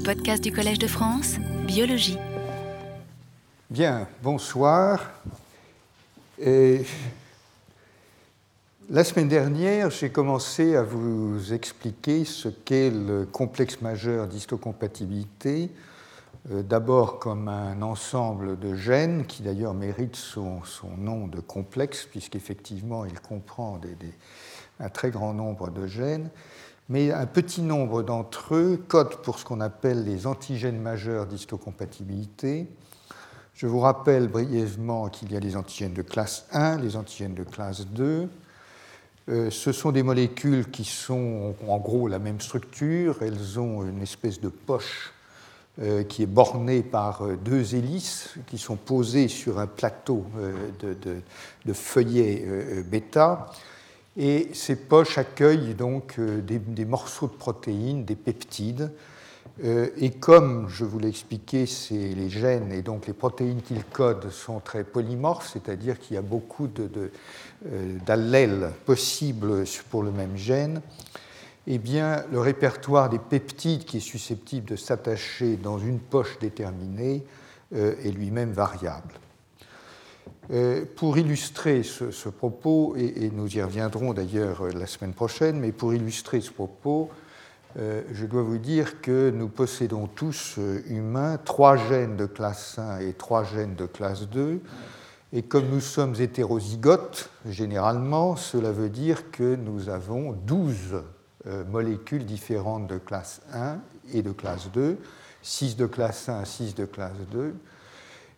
Les podcasts du Collège de France, Biologie. Bien, bonsoir. Et la semaine dernière, j'ai commencé à vous expliquer ce qu'est le complexe majeur d'histocompatibilité, euh, d'abord comme un ensemble de gènes qui d'ailleurs mérite son, nom de complexe, puisqu'effectivement il comprend un très grand nombre de gènes, mais un petit nombre d'entre eux codent pour ce qu'on appelle les antigènes majeurs d'histocompatibilité. Je vous rappelle brièvement qu'il y a les antigènes de classe 1, les antigènes de classe 2. Euh, ce sont des molécules qui sont en gros la même structure. Elles ont une espèce de poche euh, qui est bornée par euh, deux hélices qui sont posées sur un plateau de, feuillet bêta. Et ces poches accueillent donc euh, des, morceaux de protéines, des peptides. Euh, et comme je vous l'ai expliqué, les gènes et donc les protéines qu'ils codent sont très polymorphes, c'est-à-dire qu'il y a beaucoup euh, d'allèles possibles pour le même gène, eh bien, le répertoire des peptides qui est susceptible de s'attacher dans une poche déterminée est lui-même variable. Euh, pour illustrer ce, propos, et, nous y reviendrons d'ailleurs euh, la semaine prochaine, mais pour illustrer ce propos, euh, je dois vous dire que nous possédons tous humains trois gènes de classe 1 et trois gènes de classe 2. Et comme nous sommes hétérozygotes, généralement, cela veut dire que nous avons 12 molécules différentes de classe 1 et de classe 2, 6 de classe 1, 6 de classe 2.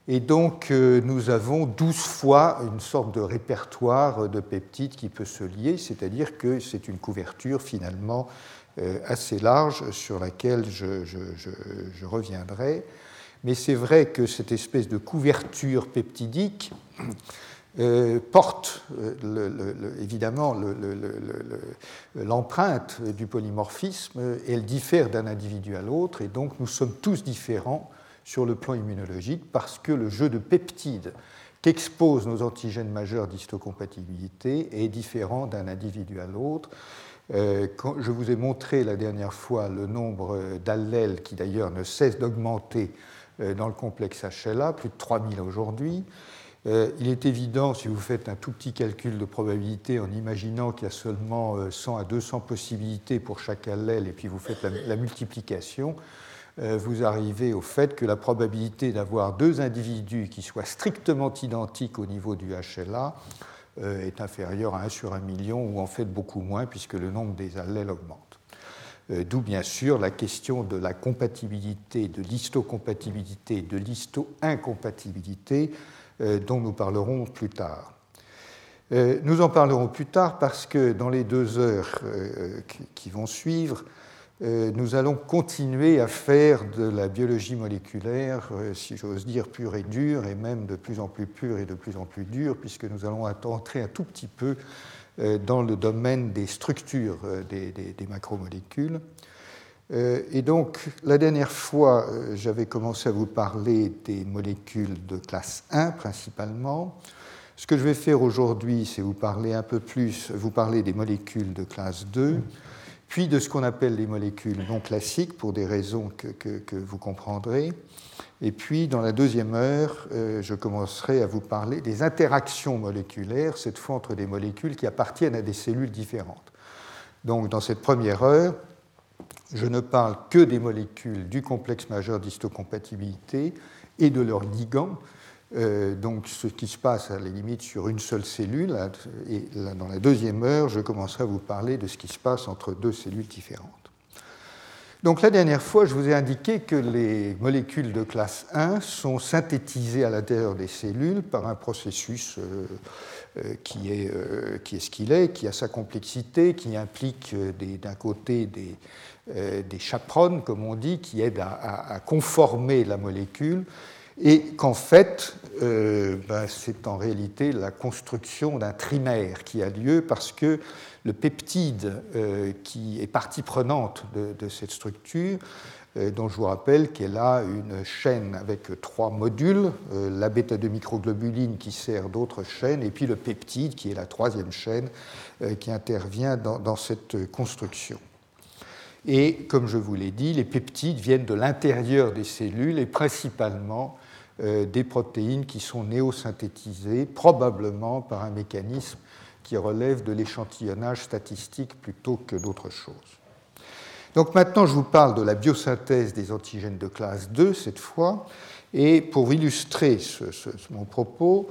Et donc, euh, nous avons 12 fois une sorte de répertoire de peptides qui peut se lier, c'est-à-dire que c'est une couverture finalement euh, assez large sur laquelle je, reviendrai. Mais c'est vrai que cette espèce de couverture peptidique porte évidemment l'empreinte du polymorphisme, elle diffère d'un individu à l'autre, et donc nous sommes tous différents sur le plan immunologique parce que le jeu de peptides qu'exposent nos antigènes majeurs d'histocompatibilité est différent d'un individu à l'autre. Euh, je vous ai montré la dernière fois le nombre d'allèles qui d'ailleurs ne cesse d'augmenter euh, dans le complexe HLA, plus de 3000 aujourd'hui. Euh, il est évident, si vous faites un tout petit calcul de probabilité en imaginant qu'il y a seulement 100 à 200 possibilités pour chaque allèle et puis vous faites la multiplication, vous arrivez au fait que la probabilité d'avoir deux individus qui soient strictement identiques au niveau du HLA euh, est inférieure à 1 sur 1 million, ou en fait beaucoup moins, puisque le nombre des allèles augmente. Euh, d'où bien sûr la question de la compatibilité, de l'histocompatibilité, de l'histo-incompatibilité, dont nous parlerons plus tard. Nous en parlerons plus tard parce que dans les deux heures qui vont suivre, euh, nous allons continuer à faire de la biologie moléculaire, euh, si j'ose dire, pure et dure, et même de plus en plus pure et de plus en plus dure, puisque nous allons entrer un tout petit peu euh, dans le domaine des structures des, macromolécules. Et donc, la dernière fois, j'avais commencé à vous parler des molécules de classe 1 principalement. Ce que je vais faire aujourd'hui, c'est vous parler un peu plus, vous parler des molécules de classe 2 puis de ce qu'on appelle les molécules non classiques, pour des raisons que, vous comprendrez. Et puis, dans la deuxième heure, euh, je commencerai à vous parler des interactions moléculaires, cette fois entre des molécules qui appartiennent à des cellules différentes. Donc, dans cette première heure, je ne parle que des molécules du complexe majeur d'histocompatibilité et de leurs ligands, euh, donc ce qui se passe à la limite sur une seule cellule. Et dans la deuxième heure, je commencerai à vous parler de ce qui se passe entre deux cellules différentes. Donc la dernière fois, je vous ai indiqué que les molécules de classe 1 sont synthétisées à l'intérieur des cellules par un processus euh, euh, qui, est, ce qu'il est, qui a sa complexité, qui implique d'un côté des, des chaperones, comme on dit, qui aident à, à conformer la molécule, et qu'en fait, euh, ben, c'est en réalité la construction d'un trimère qui a lieu parce que le peptide euh, qui est partie prenante de, cette structure, euh, dont je vous rappelle qu'elle a une chaîne avec trois modules, la bêta-2 microglobuline qui sert d'autres chaînes, et puis le peptide qui est la troisième chaîne qui intervient dans cette construction. Et comme je vous l'ai dit, les peptides viennent de l'intérieur des cellules et principalement des protéines qui sont néosynthétisées, probablement par un mécanisme qui relève de l'échantillonnage statistique plutôt que d'autre chose. Donc maintenant, je vous parle de la biosynthèse des antigènes de classe 2 cette fois, et pour illustrer mon propos,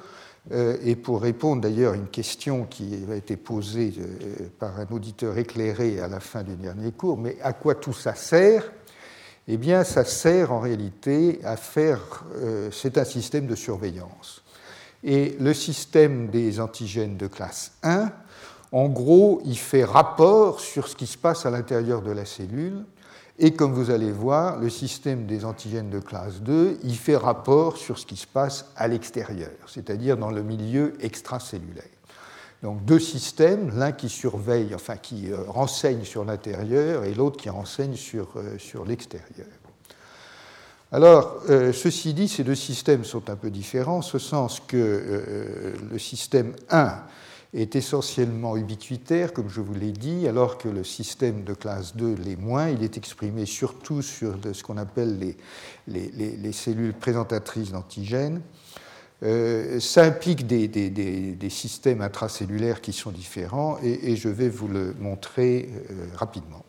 euh, et pour répondre d'ailleurs à une question qui a été posée euh, par un auditeur éclairé à la fin du dernier cours, mais à quoi tout ça sert? Eh bien, ça sert en réalité à faire. Euh, c'est un système de surveillance. Et le système des antigènes de classe 1, en gros, il fait rapport sur ce qui se passe à l'intérieur de la cellule et comme vous allez voir, le système des antigènes de classe 2, il fait rapport sur ce qui se passe à l'extérieur, c'est-à-dire dans le milieu extracellulaire. Donc deux systèmes, l'un qui surveille, enfin qui euh, renseigne sur l'intérieur et l'autre qui renseigne sur, euh, sur l'extérieur. Alors, euh, ceci dit, ces deux systèmes sont un peu différents, en ce sens que le système 1 est essentiellement ubiquitaire, comme je vous l'ai dit, alors que le système de classe 2 l'est moins. Il est exprimé surtout sur ce qu'on appelle les, les, cellules présentatrices d'antigènes. Euh, ça implique des, systèmes intracellulaires qui sont différents et, je vais vous le montrer euh, rapidement.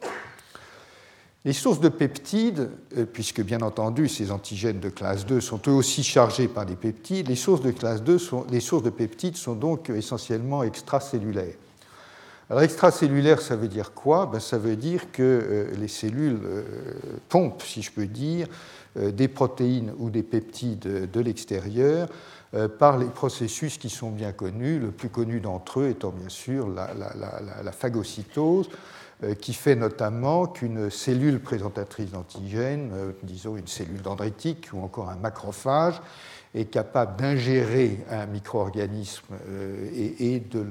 Les sources de peptides, euh, puisque bien entendu ces antigènes de classe 2 sont eux aussi chargés par des peptides, les sources de classe 2 sont, les sources de peptides sont donc essentiellement extracellulaires. Alors extracellulaire, ça veut dire quoi? Ben, Ça veut dire que euh, les cellules euh, pompent, si je peux dire, des protéines ou des peptides de l'extérieur par les processus qui sont bien connus, le plus connu d'entre eux étant bien sûr la, phagocytose, euh, qui fait notamment qu'une cellule présentatrice d'antigènes, euh, disons une cellule dendritique ou encore un macrophage, est capable d'ingérer un micro-organisme euh, et, de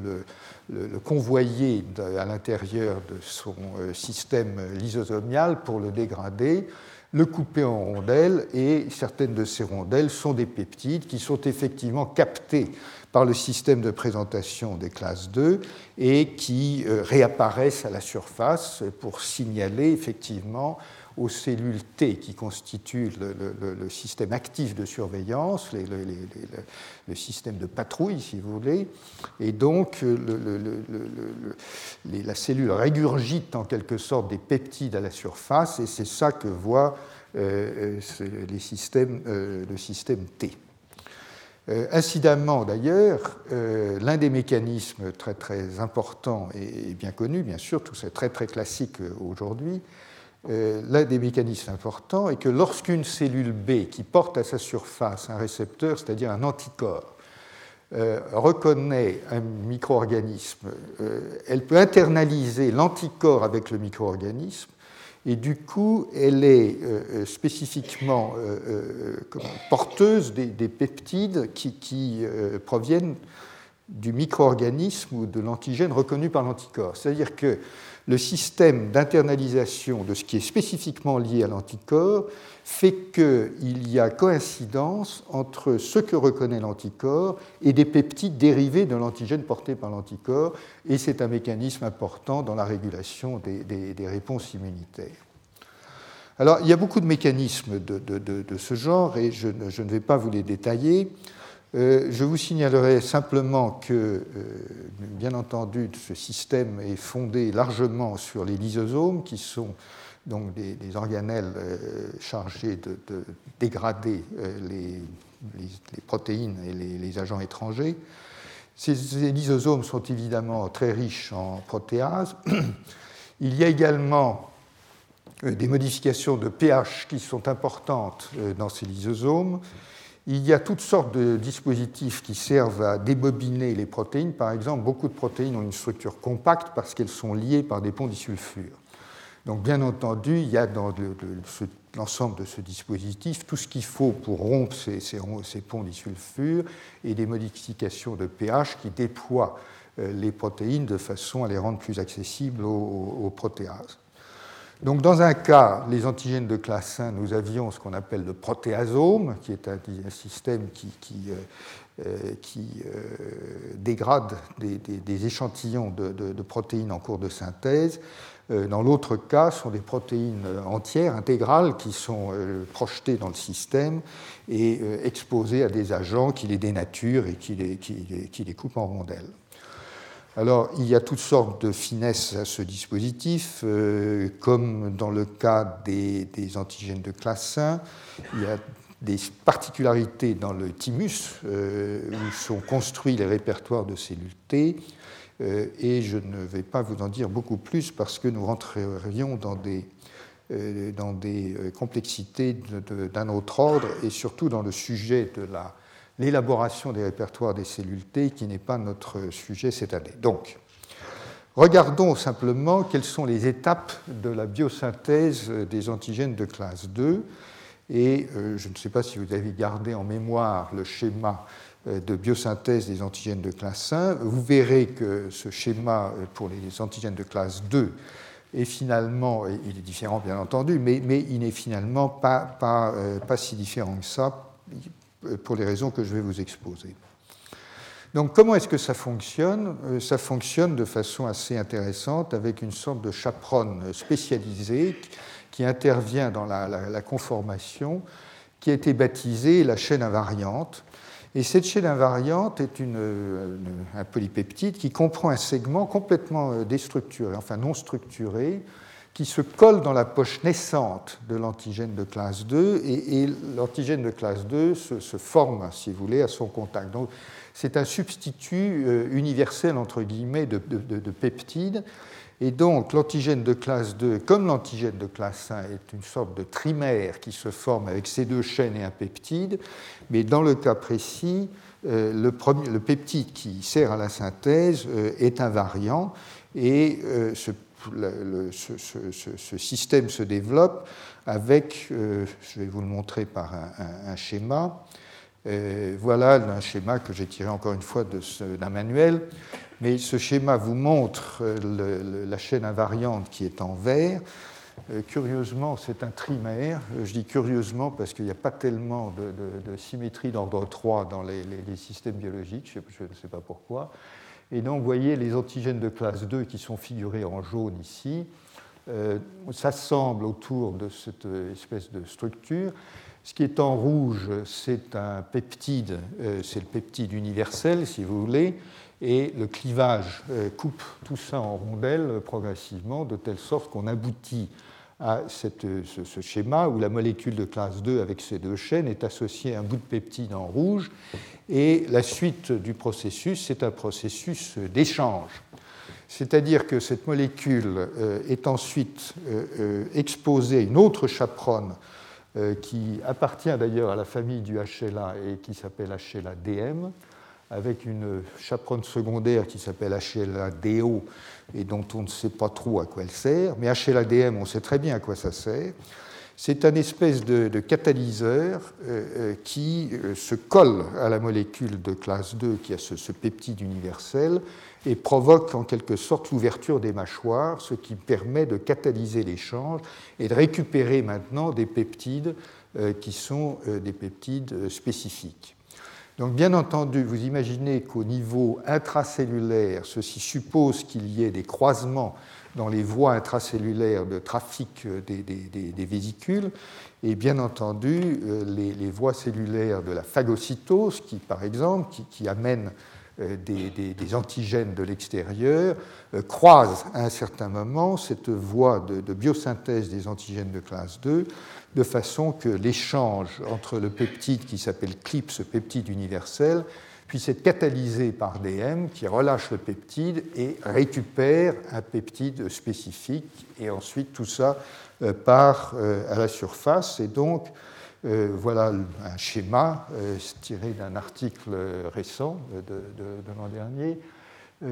le, convoyer à l'intérieur de son système lysosomial pour le dégrader, le couper en rondelles, et certaines de ces rondelles sont des peptides qui sont effectivement captées par le système de présentation des classes 2 et qui euh, réapparaissent à la surface pour signaler effectivement aux cellules T qui constituent le, système actif de surveillance, le système de patrouille, si vous voulez. Et donc, la cellule régurgite en quelque sorte des peptides à la surface, et c'est ça que voit euh, euh, les systèmes, le système T. Euh, incidemment d'ailleurs, euh, l'un des mécanismes très très importants et, bien connu, bien sûr, tout c'est très très classique euh, aujourd'hui, l'un des mécanismes importants est que lorsqu'une cellule B qui porte à sa surface un récepteur, c'est-à-dire un anticorps, reconnaît un micro-organisme, elle peut internaliser l'anticorps avec le micro-organisme et du coup, elle est euh, euh, spécifiquement euh, porteuse des, peptides qui, proviennent du micro-organisme ou de l'antigène reconnu par l'anticorps. C'est-à-dire que le système d'internalisation de ce qui est spécifiquement lié à l'anticorps fait qu'il y a coïncidence entre ce que reconnaît l'anticorps et des peptides dérivés de l'antigène porté par l'anticorps, et c'est un mécanisme important dans la régulation des, réponses immunitaires. Alors, il y a beaucoup de mécanismes de, ce genre, et je ne, vais pas vous les détailler. Euh, je vous signalerai simplement que, euh, bien entendu, ce système est fondé largement sur les lysosomes, qui sont donc des, organelles euh, chargés de, dégrader les, protéines et les, agents étrangers. Ces, lysosomes sont évidemment très riches en protéases. Il y a également des modifications de pH qui sont importantes dans ces lysosomes. Il y a toutes sortes de dispositifs qui servent à débobiner les protéines. Par exemple, beaucoup de protéines ont une structure compacte parce qu'elles sont liées par des ponts disulfures. Donc, bien entendu, il y a dans l'ensemble de ce dispositif tout ce qu'il faut pour rompre ces, ponts disulfures et des modifications de pH qui déploient euh, les protéines de façon à les rendre plus accessibles aux protéases. Donc, dans un cas, les antigènes de classe 1, nous avions ce qu'on appelle le protéasome, qui est un, système qui, euh, euh, euh, dégrade des, échantillons de, protéines en cours de synthèse. Dans l'autre cas, ce sont des protéines entières, intégrales, qui sont projetées dans le système et exposées à des agents qui les dénaturent et qui les, qui les coupent en rondelles. Alors, il y a toutes sortes de finesses à ce dispositif, euh, comme dans le cas des, antigènes de classe 1, il y a des particularités dans le thymus, euh, où sont construits les répertoires de cellules T, euh, et je ne vais pas vous en dire beaucoup plus parce que nous rentrerions dans des, dans des complexités d'un autre ordre, et surtout dans le sujet de la l'élaboration des répertoires des cellules T, qui n'est pas notre sujet cette année. Donc, regardons simplement quelles sont les étapes de la biosynthèse des antigènes de classe 2. Et euh, je ne sais pas si vous avez gardé en mémoire le schéma euh, de biosynthèse des antigènes de classe 1. Vous verrez que ce schéma euh, pour les antigènes de classe 2 est finalement, il est différent bien entendu, mais, mais il n'est finalement pas, pas, pas si différent que ça pour les raisons que je vais vous exposer. Donc comment est-ce que ça fonctionne? Euh, Ça fonctionne de façon assez intéressante avec une sorte de chaperonne spécialisée qui intervient dans la, conformation, qui a été baptisée la chaîne invariante. Et cette chaîne invariante est une, euh, un polypeptide qui comprend un segment complètement déstructuré, enfin non structuré, qui se colle dans la poche naissante de l'antigène de classe 2 et, l'antigène de classe 2 se, forme, si vous voulez, à son contact. Donc c'est un substitut euh, universel, entre guillemets, de, de, peptides. Et donc l'antigène de classe 2, comme l'antigène de classe 1, est une sorte de trimère qui se forme avec ces deux chaînes et un peptide. Mais dans le cas précis, euh, le, premier, le, peptide qui sert à la synthèse euh, est invariant et ce ce, système se développe avec, euh, je vais vous le montrer par un, schéma, euh, voilà un schéma que j'ai tiré encore une fois d'un manuel, mais ce schéma vous montre euh, la chaîne invariante qui est en vert. curieusement, c'est un trimère. Je dis curieusement parce qu'il n'y a pas tellement de, symétrie d'ordre 3 dans les, les, systèmes biologiques, je ne sais pas pourquoi. Et donc, vous voyez les antigènes de classe 2 qui sont figurés en jaune ici euh, s'assemblent autour de cette espèce de structure. Ce qui est en rouge, c'est un peptide, euh, c'est le peptide universel, si vous voulez, et le clivage euh, coupe tout ça en rondelles progressivement, de telle sorte qu'on aboutit à ce, schéma où la molécule de classe 2 avec ces deux chaînes est associée à un bout de peptide en rouge et la suite du processus, c'est un processus d'échange. C'est-à-dire que cette molécule euh, est ensuite euh, euh, exposée à une autre chaperonne qui appartient d'ailleurs à la famille du HLA et qui s'appelle HLA-DM, avec une chaperonne secondaire qui s'appelle HLA-DO et dont on ne sait pas trop à quoi elle sert, mais HLA-DM, on sait très bien à quoi ça sert. C'est un espèce de, catalyseur euh, euh, qui euh, se colle à la molécule de classe 2 qui a ce, peptide universel et provoque en quelque sorte l'ouverture des mâchoires, ce qui permet de catalyser l'échange et de récupérer maintenant des peptides qui sont des peptides spécifiques. Donc bien entendu, vous imaginez qu'au niveau intracellulaire, ceci suppose qu'il y ait des croisements dans les voies intracellulaires de trafic euh, des, vésicules, et bien entendu euh, les, voies cellulaires de la phagocytose, qui par exemple, qui, amènent euh, des, antigènes de l'extérieur, croisent à un certain moment cette voie de, de, biosynthèse des antigènes de classe 2, de façon que l'échange entre le peptide qui s'appelle CLIP, ce peptide universel, puisse être catalysé par DM qui relâche le peptide et récupère un peptide spécifique. Et ensuite, tout ça euh, part euh, à la surface. Et donc, euh, voilà un schéma tiré d'un article récent de, l'an dernier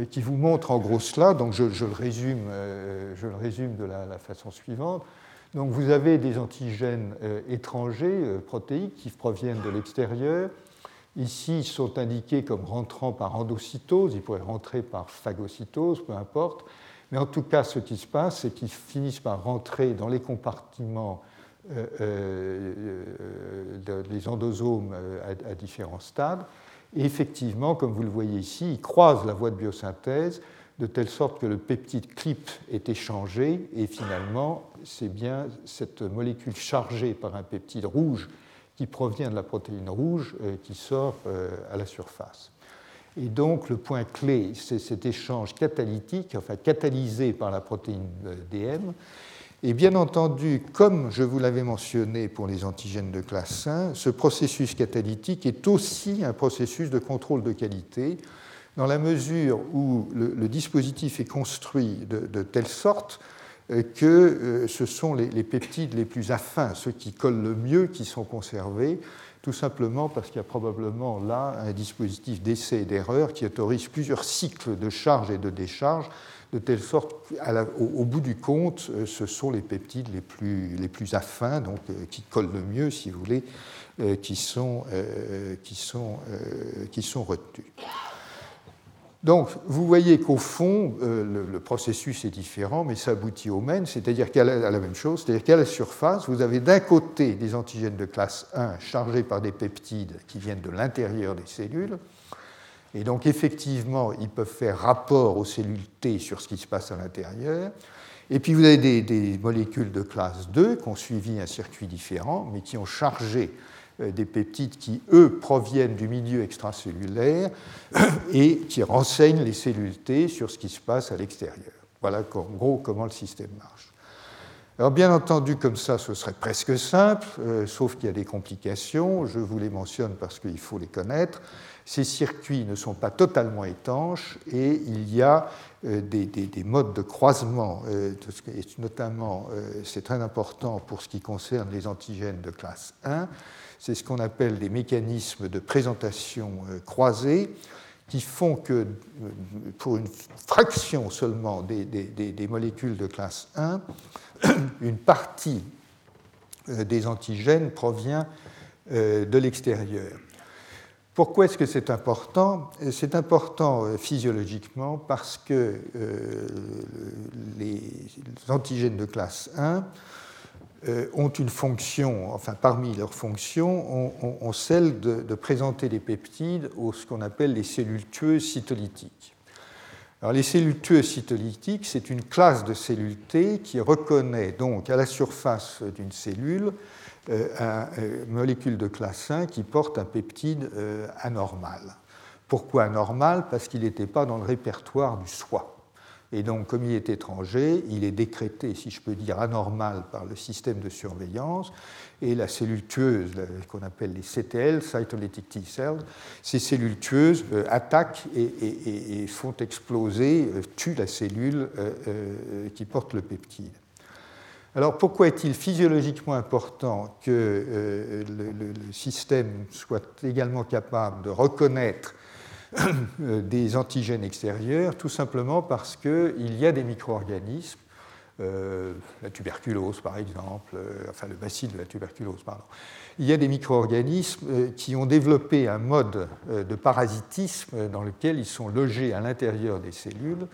qui vous montre en gros cela. Donc, je, le, résume, je le résume de la, la, façon suivante. Donc, vous avez des antigènes étrangers, protéiques, qui proviennent de l'extérieur Ici, ils sont indiqués comme rentrant par endocytose, ils pourraient rentrer par phagocytose, peu importe. Mais en tout cas, ce qui se passe, c'est qu'ils finissent par rentrer dans les compartiments euh, euh, des endosomes euh, à, différents stades. Et effectivement, comme vous le voyez ici, ils croisent la voie de biosynthèse de telle sorte que le peptide clip est échangé, et finalement, c'est bien cette molécule chargée par un peptide rouge qui provient de la protéine rouge euh, qui sort euh, à la surface. Et donc, le point clé, c'est cet échange catalytique, enfin catalysé par la protéine euh, DM. Et bien entendu, comme je vous l'avais mentionné pour les antigènes de classe 1, ce processus catalytique est aussi un processus de contrôle de qualité dans la mesure où le, dispositif est construit de, telle sorte euh, que euh, ce sont les, peptides les plus affins, ceux qui collent le mieux, qui sont conservés, tout simplement parce qu'il y a probablement là un dispositif d'essai et d'erreur qui autorise plusieurs cycles de charge et de décharge, de telle sorte qu'au bout du compte, euh, ce sont les peptides les plus, les affins, donc qui collent le mieux, si vous voulez, qui sont retenus. Donc, vous voyez qu'au fond, euh, le, processus est différent, mais ça aboutit au même, c'est-à-dire qu'à la, même chose, c'est-à-dire qu'à la surface, vous avez d'un côté des antigènes de classe 1 chargés par des peptides qui viennent de l'intérieur des cellules, et donc effectivement, ils peuvent faire rapport aux cellules T sur ce qui se passe à l'intérieur. Et puis vous avez des, molécules de classe 2 qui ont suivi un circuit différent, mais qui ont chargé des peptides qui, eux, proviennent du milieu extracellulaire et qui renseignent les cellules T sur ce qui se passe à l'extérieur. Voilà en gros comment le système marche. Alors bien entendu, comme ça, ce serait presque simple, euh, sauf qu'il y a des complications. Je vous les mentionne parce qu'il faut les connaître. Ces circuits ne sont pas totalement étanches et il y a euh, des, des, modes de croisement, notamment, c'est très important pour ce qui concerne les antigènes de classe 1, c'est ce qu'on appelle des mécanismes de présentation euh, croisés qui font que euh, pour une fraction seulement des, molécules de classe 1, une partie euh, des antigènes provient de l'extérieur. Pourquoi est-ce que c'est important? C'est important physiologiquement parce que les antigènes de classe 1 euh, ont une fonction, enfin parmi leurs fonctions, ont, celle de, présenter des peptides aux ce qu'on appelle les cellules tueuses cytolytiques. Alors, les cellules tueuses cytolytiques, c'est une classe de cellules T qui reconnaît donc à la surface d'une cellule euh, une molécule de classe 1 qui porte un peptide euh, anormal. Pourquoi anormal? Parce qu'il n'était pas dans le répertoire du soi. Et donc, comme il est étranger, il est décrété, si je peux dire, anormal par le système de surveillance. Et la cellule tueuse, qu'on appelle les CTL, cytolytic T cells, ces cellules tueuses euh, attaquent et, font exploser, euh, tuent la cellule euh, qui porte le peptide. Alors pourquoi est-il physiologiquement important que le, système soit également capable de reconnaître des antigènes extérieurs, tout simplement parce qu'il y a des micro-organismes, euh, la tuberculose par exemple, euh, enfin le bacille de la tuberculose, pardon. Il y a des micro-organismes euh, qui ont développé un mode de parasitisme dans lequel ils sont logés à l'intérieur des cellules.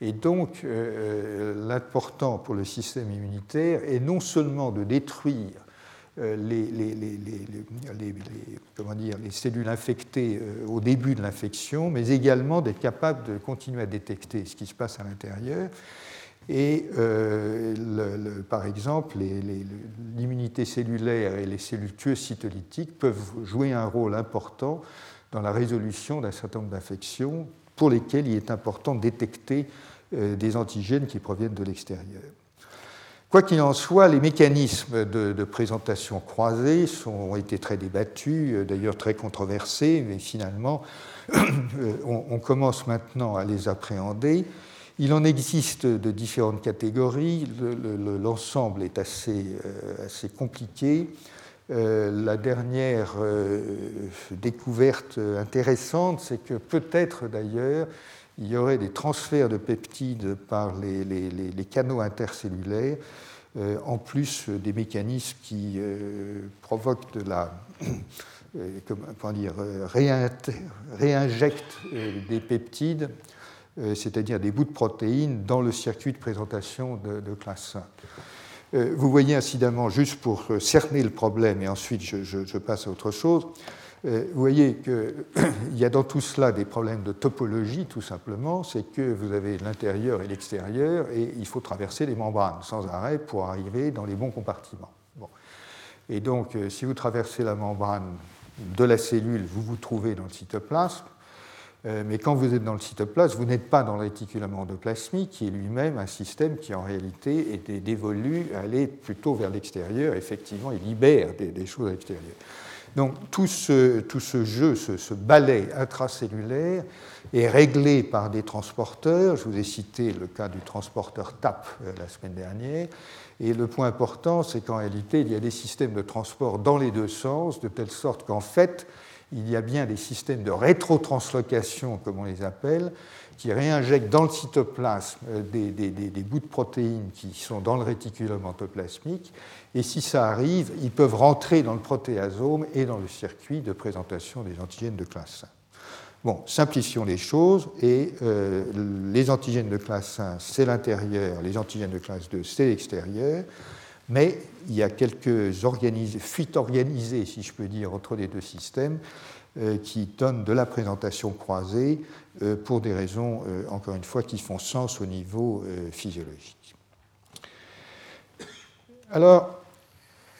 Et donc, l'important pour le système immunitaire est non seulement de détruire euh, les, comment dire, les cellules infectées euh, au début de l'infection, mais également d'être capable de continuer à détecter ce qui se passe à l'intérieur. Et euh, par exemple, l'immunité cellulaire et les cellules tueuses cytolytiques peuvent jouer un rôle important dans la résolution d'un certain nombre d'infections pour lesquelles il est important de détecter des antigènes qui proviennent de l'extérieur. Quoi qu'il en soit, les mécanismes de, présentation croisée ont été très débattus, euh, d'ailleurs très controversés, mais finalement, on, commence maintenant à les appréhender. Il en existe de différentes catégories, l'ensemble est assez, euh, assez compliqué. Euh, la dernière découverte intéressante, c'est que peut-être d'ailleurs, il y aurait des transferts de peptides par les, canaux intercellulaires, euh, en plus des mécanismes qui euh, provoquent de la. Euh, comment dire, réinjectent des peptides, c'est-à-dire des bouts de protéines, dans le circuit de présentation de, classe 1. Vous voyez incidemment, juste pour cerner le problème, et ensuite je passe à autre chose, vous voyez qu'il y a dans tout cela des problèmes de topologie, tout simplement. C'est que vous avez l'intérieur et l'extérieur, et il faut traverser les membranes sans arrêt pour arriver dans les bons compartiments. Et donc, si vous traversez la membrane de la cellule, vous vous trouvez dans le cytoplasme. Euh, mais quand vous êtes dans le cytoplasme, vous n'êtes pas dans le réticulum endoplasmique, qui est lui-même un système qui en réalité est dévolu à aller plutôt vers l'extérieur. Effectivement, il libère des, choses à l'extérieur. Donc tout ce, tout ce jeu, ce, balai intracellulaire est réglé par des transporteurs. Je vous ai cité le cas du transporteur TAP euh, la semaine dernière. Et le point important, c'est qu'en réalité, il y a des systèmes de transport dans les deux sens, de telle sorte qu'en fait, il y a bien des systèmes de rétrotranslocation, comme on les appelle, qui réinjectent dans le cytoplasme euh, des, bouts de protéines qui sont dans le réticulum endoplasmique. Et si ça arrive, ils peuvent rentrer dans le protéasome et dans le circuit de présentation des antigènes de classe 1. Bon, simplifions les choses, et euh, les antigènes de classe 1, c'est l'intérieur, les antigènes de classe 2, c'est l'extérieur mais il y a quelques fuites organisées, si je peux dire, entre les deux systèmes euh, qui donnent de la présentation croisée euh, pour des raisons, encore une fois, qui font sens au niveau physiologique. Alors,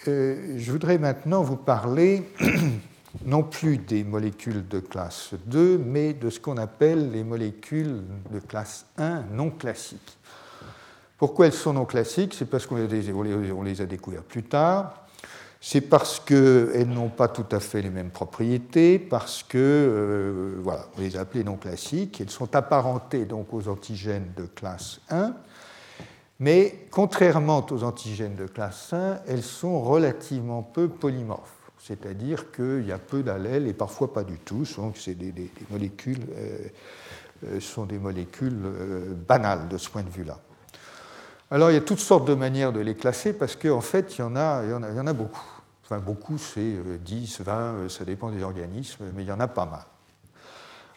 je voudrais maintenant vous parler non plus des molécules de classe 2, mais de ce qu'on appelle les molécules de classe 1 non classiques. Pourquoi elles sont non classiques? C'est parce qu'on les, a découvertes plus tard. C'est parce qu'elles n'ont pas tout à fait les mêmes propriétés, parce que, euh, voilà, on les a appelées non classiques. Elles sont apparentées donc aux antigènes de classe 1, mais contrairement aux antigènes de classe 1, elles sont relativement peu polymorphes. C'est-à-dire qu'il y a peu d'allèles et parfois pas du tout. Donc, c'est des, molécules, euh, euh, sont des molécules banales de ce point de vue-là. Alors il y a toutes sortes de manières de les classer parce qu'en fait il y, en a, il, y en a, beaucoup. Enfin beaucoup c'est 10, euh, 20, euh, ça dépend des organismes, mais il y en a pas mal.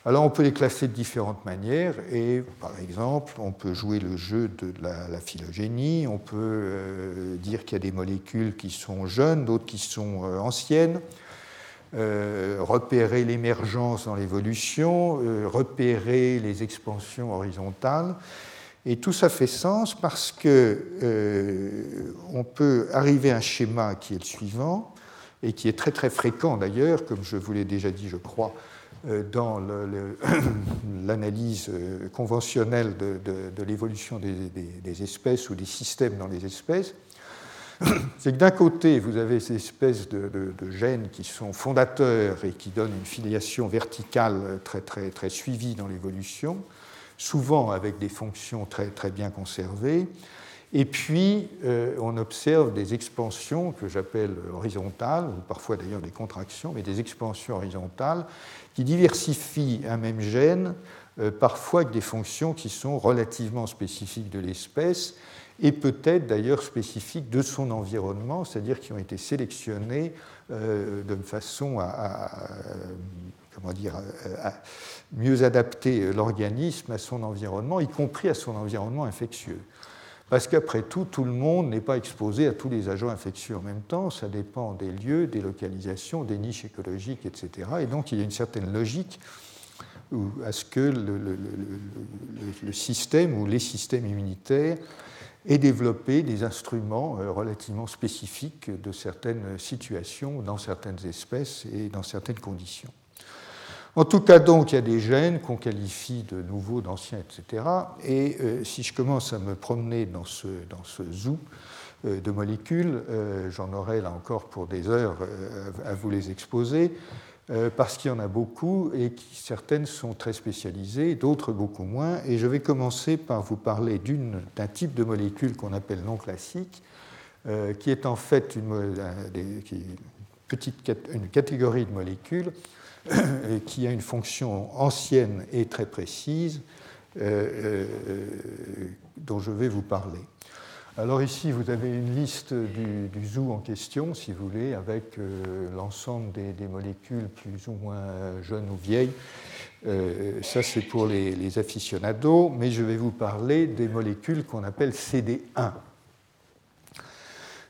Alors on peut les classer de différentes manières et par exemple on peut jouer le jeu de la, phylogénie, on peut euh, dire qu'il y a des molécules qui sont jeunes, d'autres qui sont anciennes, repérer l'émergence dans l'évolution, repérer les expansions horizontales. Et tout ça fait sens parce que euh, on peut arriver à un schéma qui est le suivant et qui est très très fréquent d'ailleurs, comme je vous l'ai déjà dit, je crois, euh, dans l'analyse euh, conventionnelle de, l'évolution des, espèces ou des systèmes dans les espèces. C'est que d'un côté, vous avez ces espèces de, gènes qui sont fondateurs et qui donnent une filiation verticale très, très, très suivie dans l'évolution souvent avec des fonctions très, très bien conservées. Et puis, euh, on observe des expansions que j'appelle horizontales, ou parfois d'ailleurs des contractions, mais des expansions horizontales qui diversifient un même gène, euh, parfois avec des fonctions qui sont relativement spécifiques de l'espèce et peut-être d'ailleurs spécifiques de son environnement, c'est-à-dire qui ont été sélectionnées euh, de façon à, mieux adapter l'organisme à son environnement, y compris à son environnement infectieux. Parce qu'après tout, tout le monde n'est pas exposé à tous les agents infectieux en même temps, ça dépend des lieux, des localisations, des niches écologiques, etc. Et donc il y a une certaine logique à ce que le, système ou les systèmes immunitaires aient développé des instruments euh, relativement spécifiques de certaines situations, dans certaines espèces et dans certaines conditions. En tout cas, donc, il y a des gènes qu'on qualifie de nouveaux, d'anciens, etc. Et euh, si je commence à me promener dans ce, dans ce zoo euh, de molécules, euh, j'en aurai là encore pour des heures à vous les exposer, parce qu'il y en a beaucoup et qui, certaines sont très spécialisées, d'autres beaucoup moins. Et je vais commencer par vous parler d'un type de molécule qu'on appelle non classique, qui est en fait une, catégorie de molécules qui a une fonction ancienne et très précise euh, euh, dont je vais vous parler. Alors ici, vous avez une liste du, zoo en question, si vous voulez, avec euh, l'ensemble des, molécules plus ou moins jeunes ou vieilles. ça, c'est pour les, les, aficionados, mais je vais vous parler des molécules qu'on appelle CD1.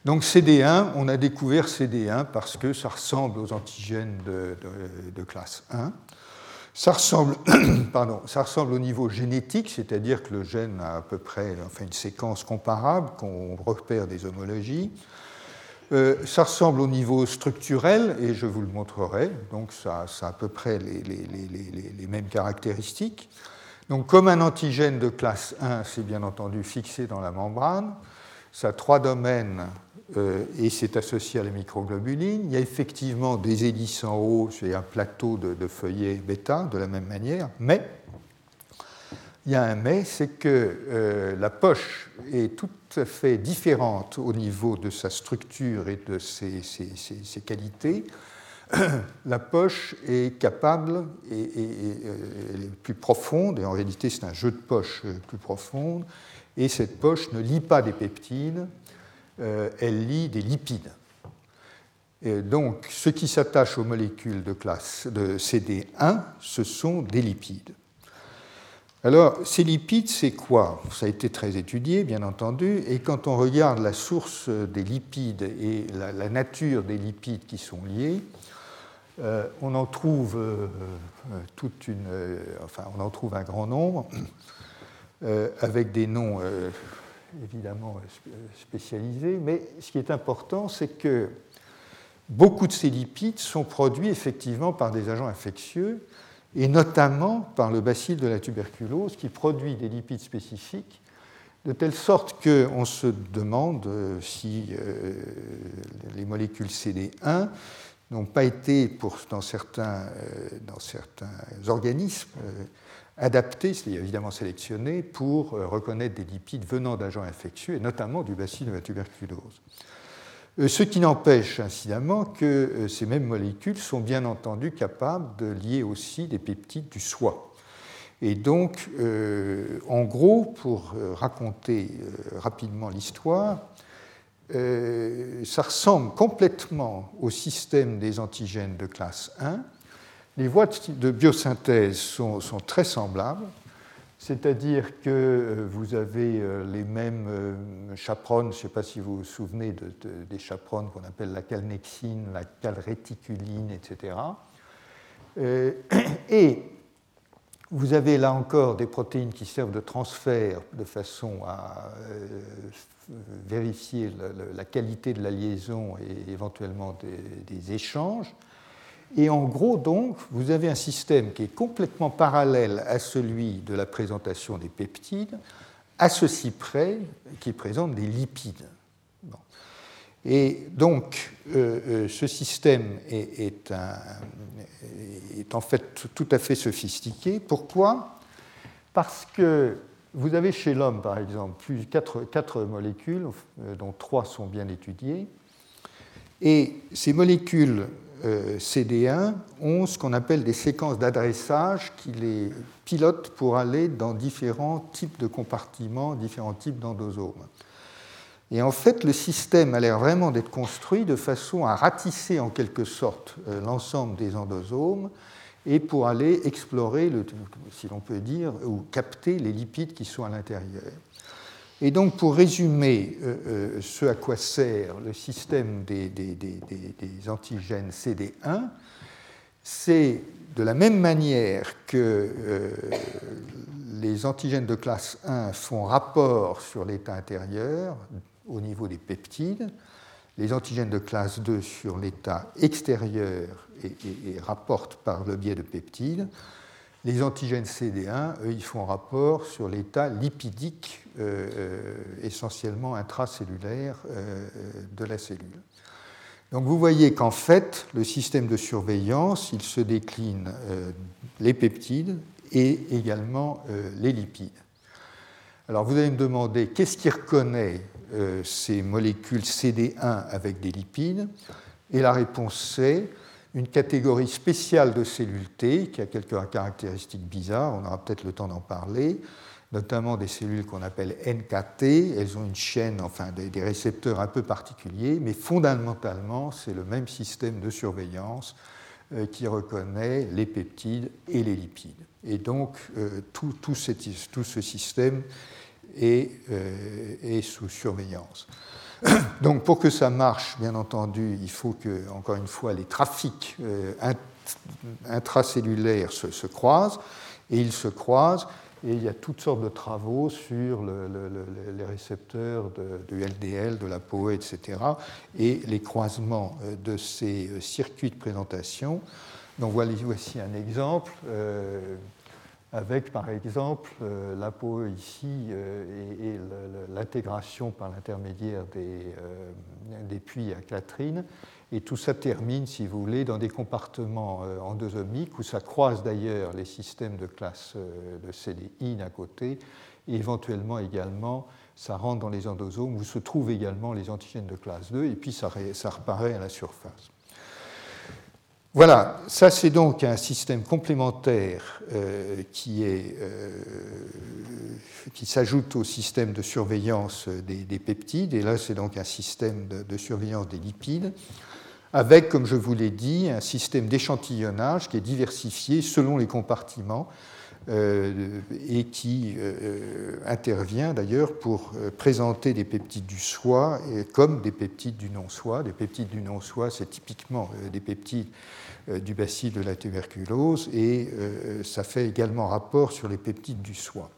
Donc CD1, on a découvert CD1 parce que ça ressemble aux antigènes de, classe 1. Ça ressemble, pardon, ça ressemble au niveau génétique, c'est-à-dire que le gène a à peu près enfin, une séquence comparable, qu'on repère des homologies. Euh, ça ressemble au niveau structurel, et je vous le montrerai, donc ça, a à peu près les, les, mêmes caractéristiques. Donc comme un antigène de classe 1, c'est bien entendu fixé dans la membrane, ça a trois domaines et c'est associé à la microglobuline. Il y a effectivement des hélices en haut, c'est un plateau de, de, feuillets bêta de la même manière, mais il y a un mais, c'est que euh, la poche est tout à fait différente au niveau de sa structure et de ses, qualités. la poche est capable et, euh, elle est plus profonde, et en réalité c'est un jeu de poche plus profonde, et cette poche ne lie pas des peptides, euh, elle lie des lipides. Donc, ce qui s'attache aux molécules de classe de CD1, ce sont des lipides. Alors, ces lipides, c'est quoi? Ça a été très étudié, bien entendu, et quand on regarde la source des lipides et la, nature des lipides qui sont liés, euh, on en trouve euh, une, enfin, on en trouve un grand nombre, avec des noms évidemment spécialisés, mais ce qui est important, c'est que beaucoup de ces lipides sont produits effectivement par des agents infectieux, et notamment par le bacille de la tuberculose, qui produit des lipides spécifiques, de telle sorte qu'on se demande euh, si euh, les molécules CD1 n'ont pas été, pour, dans, certains, euh, dans certains organismes, adaptés, c'est-à-dire évidemment sélectionnés, pour euh, reconnaître des lipides venant d'agents infectieux, et notamment du bacille de la tuberculose. Euh, ce qui n'empêche incidemment que euh, ces mêmes molécules sont bien entendu capables de lier aussi des peptides du soie. Et donc, en gros, pour raconter rapidement l'histoire, ça ressemble complètement au système des antigènes de classe 1, les voies de biosynthèse sont, très semblables, c'est-à-dire que euh, vous avez euh, les mêmes euh, chaperones, je ne sais pas si vous vous souvenez des chaperones qu'on appelle la calnexine, la calréticuline, etc. Et vous avez là encore des protéines qui servent de transfert de façon à vérifier la, qualité de la liaison et éventuellement des échanges. Et en gros, donc, vous avez un système qui est complètement parallèle à celui de la présentation des peptides, à ceci près qui présente des lipides. Et donc, euh, euh, ce système est, en fait tout à fait sophistiqué. Pourquoi? Parce que vous avez chez l'homme, par exemple, plus quatre, quatre molécules, euh, dont trois sont bien étudiées, et ces molécules CD1 ont ce qu'on appelle des séquences d'adressage qui les pilotent pour aller dans différents types de compartiments, différents types d'endosomes. Et en fait, le système a l'air vraiment d'être construit de façon à ratisser en quelque sorte euh, l'ensemble des endosomes et pour aller explorer, si l'on peut dire, ou capter les lipides qui sont à l'intérieur. Et donc, pour résumer euh, euh, ce à quoi sert le système des, antigènes CD1, c'est de la même manière que euh, les antigènes de classe 1 font rapport sur l'état intérieur au niveau des peptides, les antigènes de classe 2 sur l'état extérieur et rapportent par le biais de peptides, les antigènes CD1, eux, ils font rapport sur l'état lipidique essentiellement intracellulaire euh, de la cellule. Donc vous voyez qu'en fait, le système de surveillance, il se décline les peptides et également les lipides. Alors vous allez me demander qu'est-ce qui reconnaît ces molécules CD1 avec des lipides? Et la réponse c'est une catégorie spéciale de cellules T qui a quelques caractéristiques bizarres, on aura peut-être le temps d'en parler, notamment des cellules qu'on appelle NKT. Elles ont une chaîne, enfin des, récepteurs un peu particuliers, mais fondamentalement, c'est le même système de surveillance euh, qui reconnaît les peptides et les lipides. Et donc, euh, tout, ce système est, euh, est, sous surveillance. Donc pour que ça marche, bien entendu, il faut que, encore une fois, les trafics intracellulaires se, croisent, et ils se croisent, et il y a toutes sortes de travaux sur les récepteurs de, LDL, de la POE, etc., et les croisements euh, de ces euh, circuits de présentation. Donc voici un exemple. Euh, avec par exemple la POE ici et, l'intégration par l'intermédiaire des, des, puits à clatrine. Et tout ça termine, si vous voulez, dans des compartiments euh, endosomiques où ça croise d'ailleurs les systèmes de classe euh, de CDI d'un côté, et éventuellement également, ça rentre dans les endosomes où se trouvent également les antigènes de classe 2, et puis ça, ça reparaît à la surface. Voilà, ça c'est donc un système complémentaire euh, qui, qui s'ajoute au système de surveillance des, peptides, et là c'est donc un système de surveillance des lipides avec, comme je vous l'ai dit, un système d'échantillonnage qui est diversifié selon les compartiments euh, et qui euh, intervient d'ailleurs pour euh, présenter des peptides du soi comme des peptides du non-soi. Des peptides du non-soi, c'est typiquement des peptides du bacille de la tuberculose et ça fait également rapport sur les peptides du soi.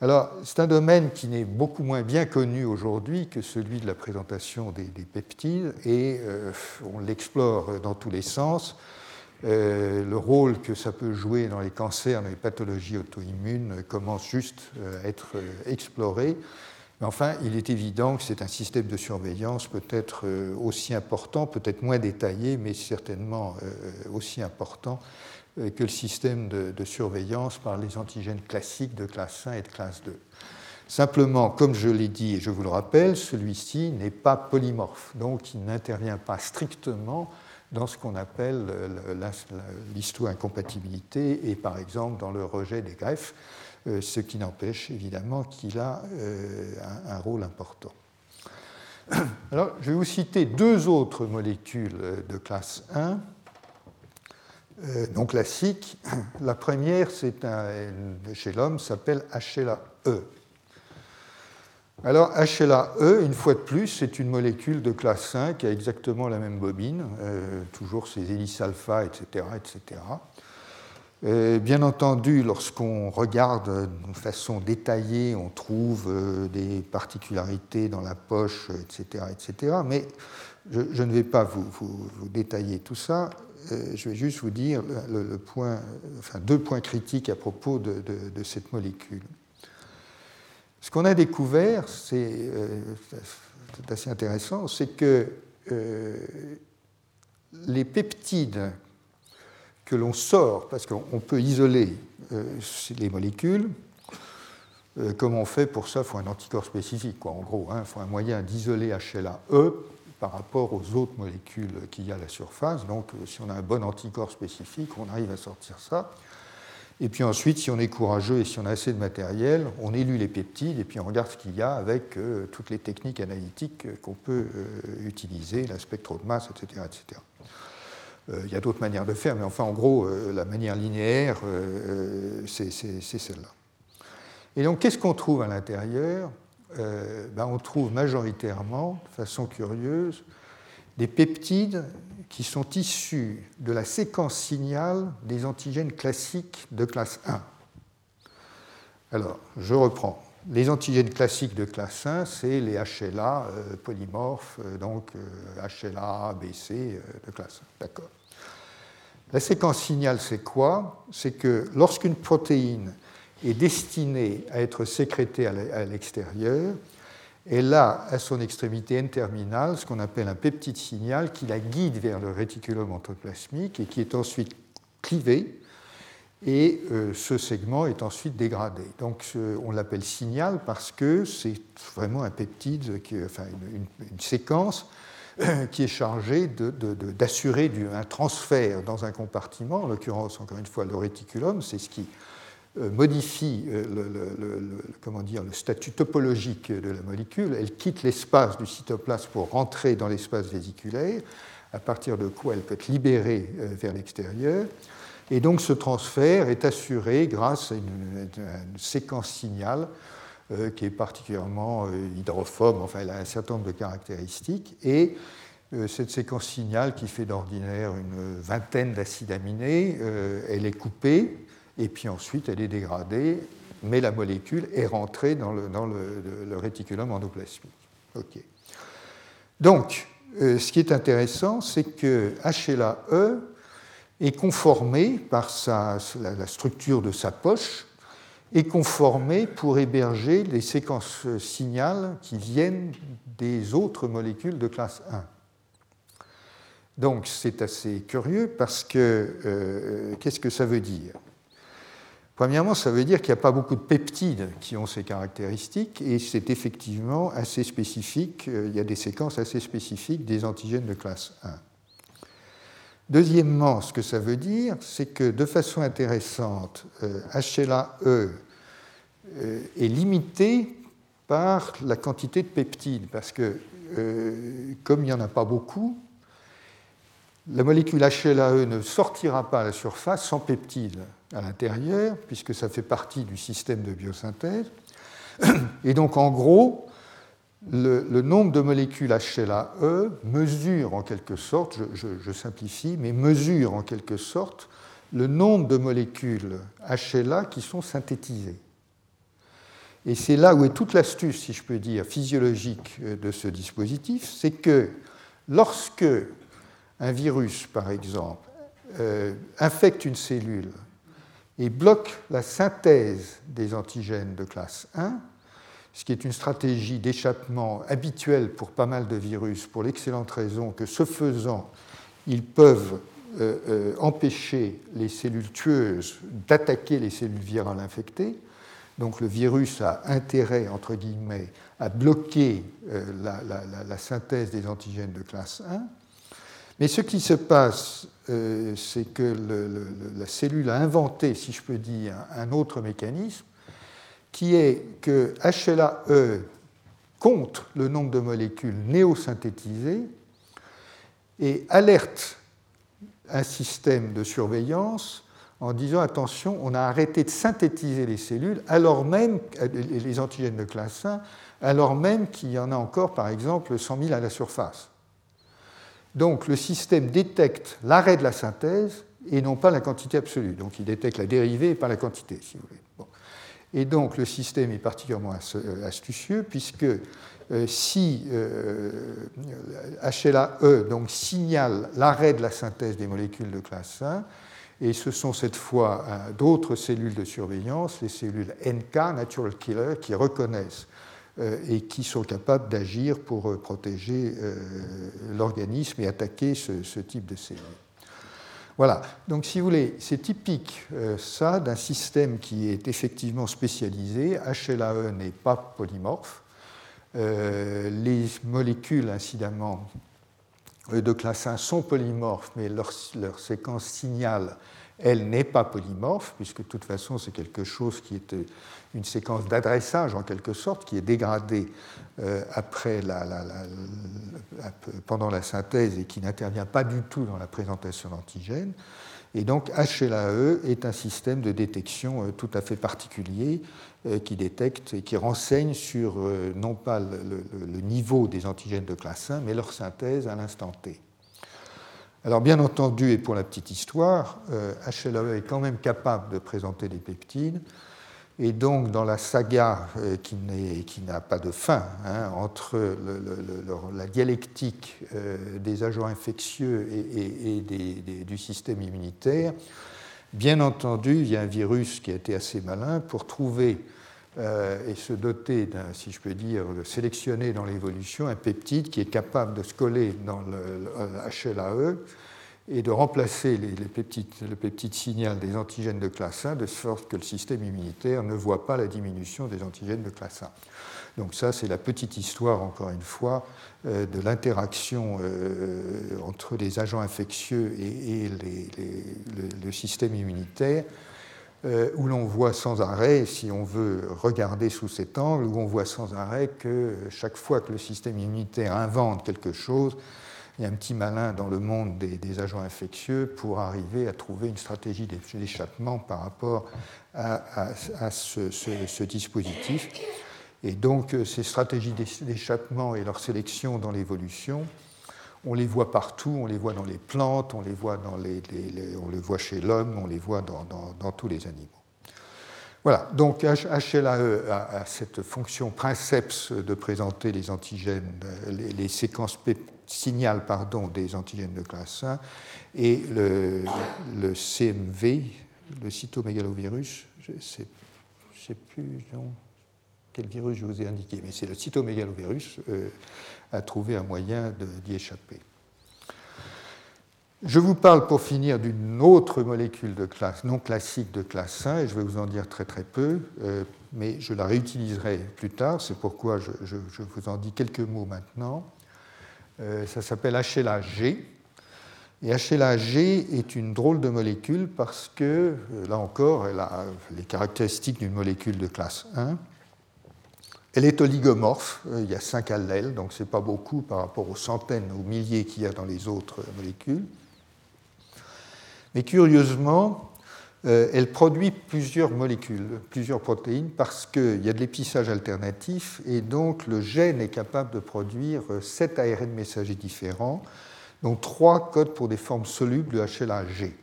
Alors, c'est un domaine qui n'est beaucoup moins bien connu aujourd'hui que celui de la présentation des, peptides, et euh, on l'explore dans tous les sens. Euh, le rôle que ça peut jouer dans les cancers, dans les pathologies auto-immunes, commence juste euh, à être exploré. Enfin, il est évident que c'est un système de surveillance peut-être aussi important, peut-être moins détaillé, mais certainement aussi important euh, que le système de, surveillance par les antigènes classiques de classe 1 et de classe 2. Simplement, comme je l'ai dit et je vous le rappelle, celui-ci n'est pas polymorphe, donc il n'intervient pas strictement dans ce qu'on appelle l'histo-incompatibilité et par exemple dans le rejet des greffes, euh, ce qui n'empêche évidemment qu'il a euh, un, rôle important. Alors, je vais vous citer deux autres molécules de classe 1 euh, non classique. La première, c'est chez l'homme, s'appelle HLA-E. Alors HLA-E, une fois de plus, c'est une molécule de classe 5 qui a exactement la même bobine, euh, toujours ses hélices alpha, etc. etc. bien entendu, lorsqu'on regarde de façon détaillée, on trouve euh, des particularités dans la poche, etc. etc. mais je, ne vais pas vous détailler tout ça. Euh, je vais juste vous dire le, point, enfin, deux points critiques à propos de, cette molécule. Ce qu'on a découvert, c'est euh, assez intéressant, c'est que euh, les peptides que l'on sort, parce qu'on peut isoler les molécules, comme on fait pour ça, il faut un anticorps spécifique, quoi, en gros. Hein, il faut un moyen d'isoler HLA-E par rapport aux autres molécules qu'il y a à la surface. Donc, euh, si on a un bon anticorps spécifique, on arrive à sortir ça. Et puis ensuite, si on est courageux et si on a assez de matériel, on élue les peptides et puis on regarde ce qu'il y a avec euh, toutes les techniques analytiques qu'on peut euh, utiliser, la spectromasse, etc. etc. Il y a d'autres manières de faire, mais enfin, en gros, la manière linéaire, c'est celle-là. Et donc, qu'est-ce qu'on trouve à l'intérieur? Euh, ben, on trouve majoritairement, de façon curieuse, des peptides qui sont issus de la séquence signal des antigènes classiques de classe 1. Alors, je reprends. Les antigènes classiques de classe 1, c'est les HLA euh, polymorphes, euh, donc HLA, BC de classe 1. D'accord. La séquence signal, c'est quoi? C'est que lorsqu'une protéine est destinée à être sécrétée à l'extérieur. Elle a à son extrémité N-terminale ce qu'on appelle un peptide signal qui la guide vers le réticulum endoplasmique et qui est ensuite clivé et euh, ce segment est ensuite dégradé. Donc on l'appelle signal parce que c'est vraiment un peptide, enfin une, séquence qui est chargée d'assurer un transfert dans un compartiment, en l'occurrence encore une fois le réticulum, c'est ce qui euh, modifie euh, le, statut topologique de la molécule, elle quitte l'espace du cytoplasme pour rentrer dans l'espace vésiculaire, à partir de quoi elle peut être libérée euh, vers l'extérieur. Et donc ce transfert est assuré grâce à une, séquence signal qui est particulièrement hydrophobe, enfin elle a un certain nombre de caractéristiques, et cette séquence signal qui fait d'ordinaire une vingtaine d'acides aminés, elle est coupée, et puis ensuite elle est dégradée, mais la molécule est rentrée dans le, réticulum endoplasmique. Donc, ce qui est intéressant, c'est que HLA-E est conformé par sa, la, structure de sa poche, est conformé pour héberger les séquences signal qui viennent des autres molécules de classe 1. Donc c'est assez curieux parce que euh, qu'est-ce que ça veut dire? Premièrement, ça veut dire qu'il n'y a pas beaucoup de peptides qui ont ces caractéristiques et c'est effectivement assez spécifique, euh, il y a des séquences assez spécifiques des antigènes de classe 1. Deuxièmement, ce que ça veut dire, c'est que de façon intéressante, HLA-E euh, euh, est limité par la quantité de peptides, parce que euh, comme il n'y en a pas beaucoup, la molécule HLA-E ne sortira pas à la surface sans peptides à l'intérieur, puisque ça fait partie du système de biosynthèse. Et donc, en gros, le, nombre de molécules HLA-E mesure en quelque sorte, je, simplifie, mais mesure en quelque sorte le nombre de molécules HLA qui sont synthétisées. Et c'est là où est toute l'astuce, si je peux dire, physiologique de ce dispositif, c'est que lorsque un virus, par exemple, euh, infecte une cellule et bloque la synthèse des antigènes de classe 1, ce qui est une stratégie d'échappement habituelle pour pas mal de virus, pour l'excellente raison que ce faisant, ils peuvent euh, euh, empêcher les cellules tueuses d'attaquer les cellules virales infectées. Donc le virus a intérêt, entre guillemets, à bloquer euh, la, synthèse des antigènes de classe 1. Mais ce qui se passe, c'est que la cellule a inventé, si je peux dire, un autre mécanisme qui est que HLA-E compte le nombre de molécules néosynthétisées et alerte un système de surveillance en disant attention, on a arrêté de synthétiser les cellules, alors même, les antigènes de classe 1, alors même qu'il y en a encore, par exemple, 100 000 à la surface. Donc le système détecte l'arrêt de la synthèse et non pas la quantité absolue. Donc il détecte la dérivée et pas la quantité, si vous voulez. Et donc le système est particulièrement euh, astucieux puisque euh, si HLA-E euh, donc, signale l'arrêt de la synthèse des molécules de classe 1, et ce sont cette fois d'autres cellules de surveillance, les cellules NK, Natural Killer, qui reconnaissent et qui sont capables d'agir pour protéger l'organisme et attaquer ce type de cellules. Voilà, donc si vous voulez, c'est typique euh, ça d'un système qui est effectivement spécialisé. HLAE n'est pas polymorphe. Euh, les molécules, incidemment, euh, de classe 1 sont polymorphes, mais leur, leur séquence signale, elle n'est pas polymorphe, puisque de toute façon, c'est quelque chose qui est une séquence d'adressage en quelque sorte qui est dégradée euh, pendant la synthèse et qui n'intervient pas du tout dans la présentation d'antigènes. Et donc HLAE est un système de détection euh, tout à fait particulier euh, qui détecte et qui renseigne sur non pas le, le, niveau des antigènes de classe 1, mais leur synthèse à l'instant T. Alors bien entendu, et pour la petite histoire, HLAE est quand même capable de présenter des peptides. Et donc, dans la saga euh, qui n'a pas de fin hein, entre la dialectique euh, des agents infectieux et, du système immunitaire, bien entendu, il y a un virus qui a été assez malin pour trouver euh, et se doter d'un, si je peux dire, de sélectionner dans l'évolution un peptide qui est capable de se coller dans le HLAE et de remplacer les, peptides, le peptide signal des antigènes de classe 1 de sorte que le système immunitaire ne voit pas la diminution des antigènes de classe 1. Donc ça, c'est la petite histoire, encore une fois, euh, de l'interaction euh, entre les agents infectieux et, le, système immunitaire, euh, où l'on voit sans arrêt, si on veut regarder sous cet angle, où on voit sans arrêt que chaque fois que le système immunitaire invente quelque chose, il y a un petit malin dans le monde des, agents infectieux pour arriver à trouver une stratégie d'échappement par rapport à, ce, dispositif. Et donc ces stratégies d'échappement et leur sélection dans l'évolution, on les voit partout, on les voit dans les plantes, on les voit, chez l'homme, on les voit dans, tous les animaux. Voilà, donc HLAE a, cette fonction princeps de présenter les antigènes, les, séquences signal pardon, des antigènes de classe 1 et le, CMV, le cytomégalovirus, je sais, plus quel virus je vous ai indiqué, mais c'est le cytomégalovirus, euh, a trouvé un moyen d'y échapper. Je vous parle pour finir d'une autre molécule de classe non classique de classe 1, et je vais vous en dire très très peu, euh, mais je la réutiliserai plus tard, c'est pourquoi je, vous en dis quelques mots maintenant. Euh, ça s'appelle HLA-G. Et HLA-G est une drôle de molécule parce que, euh, là encore, elle a les caractéristiques d'une molécule de classe 1. Elle est oligomorphe, il y a 5 allèles, donc ce n'est pas beaucoup par rapport aux centaines, aux milliers qu'il y a dans les autres molécules. Mais curieusement, euh, elle produit plusieurs molécules, plusieurs protéines, parce qu'il y a de l'épissage alternatif, et donc le gène est capable de produire sept ARN messagers différents, dont trois codent pour des formes solubles de HLA-G.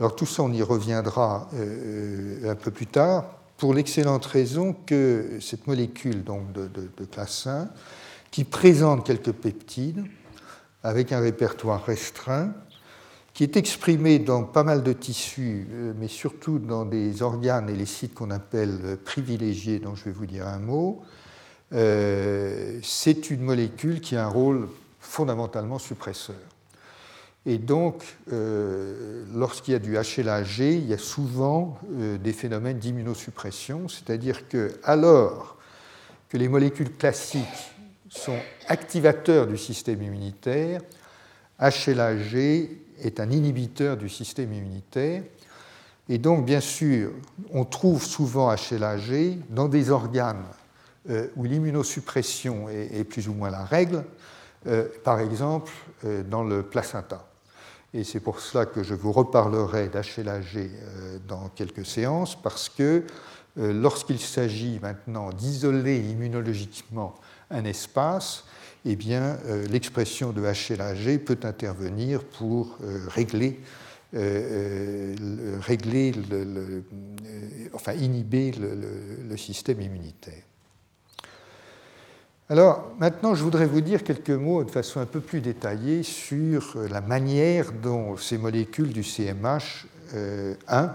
Alors tout ça, on y reviendra euh, un peu plus tard, pour l'excellente raison que cette molécule donc, de, de classe 1, qui présente quelques peptides, avec un répertoire restreint, qui est exprimé dans pas mal de tissus, euh, mais surtout dans des organes et les sites qu'on appelle euh, privilégiés, dont je vais vous dire un mot, euh, c'est une molécule qui a un rôle fondamentalement suppresseur. Et donc, lorsqu'il y a du HLA-G, il y a souvent des phénomènes d'immunosuppression, c'est-à-dire que alors que les molécules classiques sont activateurs du système immunitaire, HLA-G est un inhibiteur du système immunitaire. Et donc, bien sûr, on trouve souvent HLA-G dans des organes euh, où l'immunosuppression est, plus ou moins la règle, euh, par exemple euh, dans le placenta. Et c'est pour cela que je vous reparlerai d'HLA-G dans quelques séances, parce que lorsqu'il s'agit maintenant d'isoler immunologiquement un espace, eh bien, euh, l'expression de HLA-G peut intervenir pour euh, régler, euh, régler le, enfin, inhiber le, système immunitaire. Alors maintenant, je voudrais vous dire quelques mots de façon un peu plus détaillée sur la manière dont ces molécules du CMH1,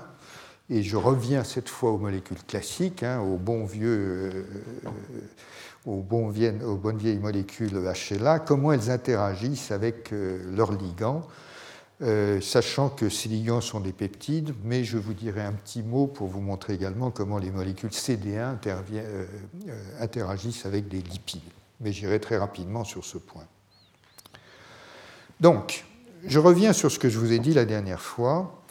et je reviens cette fois aux molécules classiques, hein, au bon vieux aux, bonnes vieilles molécules HLA, comment elles interagissent avec euh, leurs ligands, euh, sachant que ces ligands sont des peptides, mais je vous dirai un petit mot pour vous montrer également comment les molécules CD1 euh, interagissent avec des lipides. Mais j'irai très rapidement sur ce point. Donc, je reviens sur ce que je vous ai dit la dernière fois.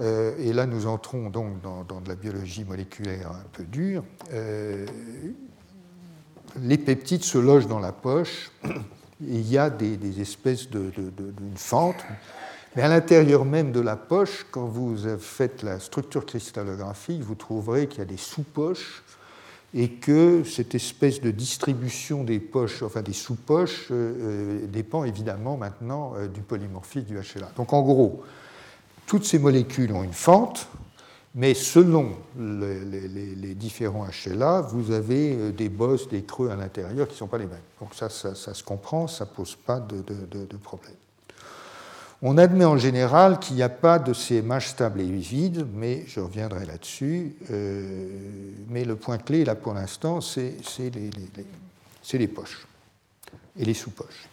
et là, nous entrons donc dans, de la biologie moléculaire un peu dure les peptides se logent dans la poche et il y a des, espèces d'une fente. Mais à l'intérieur même de la poche, quand vous faites la structure cristallographique, vous trouverez qu'il y a des sous-poches et que cette espèce de distribution des poches, enfin des sous-poches, euh, euh, dépend évidemment maintenant euh, du polymorphisme du HLA. Donc en gros, toutes ces molécules ont une fente, mais selon les, différents HLA, vous avez des bosses, des creux à l'intérieur qui ne sont pas les mêmes. Donc ça, ça, se comprend, ça ne pose pas de, problème. On admet en général qu'il n'y a pas de CMH stable et vide, mais je reviendrai là-dessus. Euh, mais le point clé, là, pour l'instant, c'est les, poches et les sous-poches.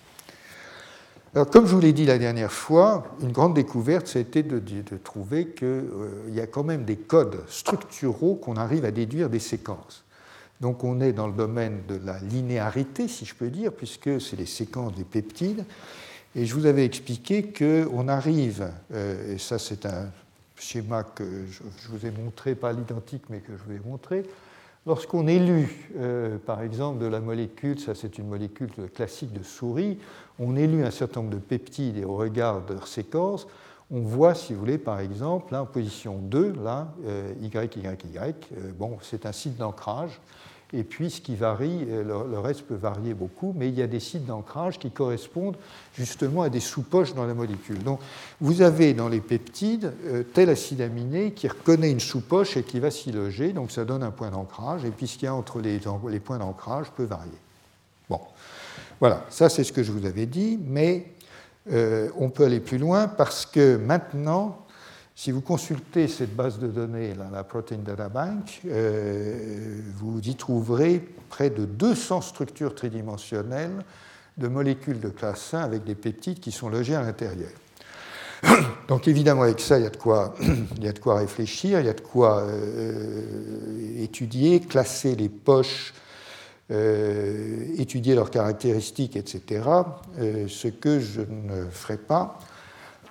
Alors, comme je vous l'ai dit la dernière fois, une grande découverte, été de, trouver qu'il euh, y a quand même des codes structuraux qu'on arrive à déduire des séquences. Donc on est dans le domaine de la linéarité, si je peux dire, puisque c'est les séquences des peptides. Et je vous avais expliqué qu'on arrive, euh, et ça c'est un schéma que je, vous ai montré, pas l'identique, mais que je vous ai montré, Lorsqu'on élut, euh, par exemple, de la molécule, ça c'est une molécule classique de souris, on élut un certain nombre de peptides et au regard de leur séquence, on voit, si vous voulez, par exemple, là, en position 2, là, euh, Y, Y, Y, euh, bon, c'est un site d'ancrage. Et puis ce qui varie, le, reste peut varier beaucoup, mais il y a des sites d'ancrage qui correspondent justement à des sous-poches dans la molécule. Donc vous avez dans les peptides tel acide aminé qui reconnaît une sous-poche et qui va s'y loger, donc ça donne un point d'ancrage, et puis ce qu'il y a entre les, points d'ancrage peut varier. Bon, voilà, ça c'est ce que je vous avais dit, mais on peut aller plus loin parce que maintenant, si vous consultez cette base de données, la Protein Data Bank, euh, vous y trouverez près de 200 structures tridimensionnelles de molécules de classe 1 avec des peptides qui sont logés à l'intérieur. Donc évidemment, avec ça, il y a de quoi, il y a de quoi réfléchir, il y a de quoi euh, étudier, classer les poches, euh, étudier leurs caractéristiques, etc. ce que je ne ferai pas.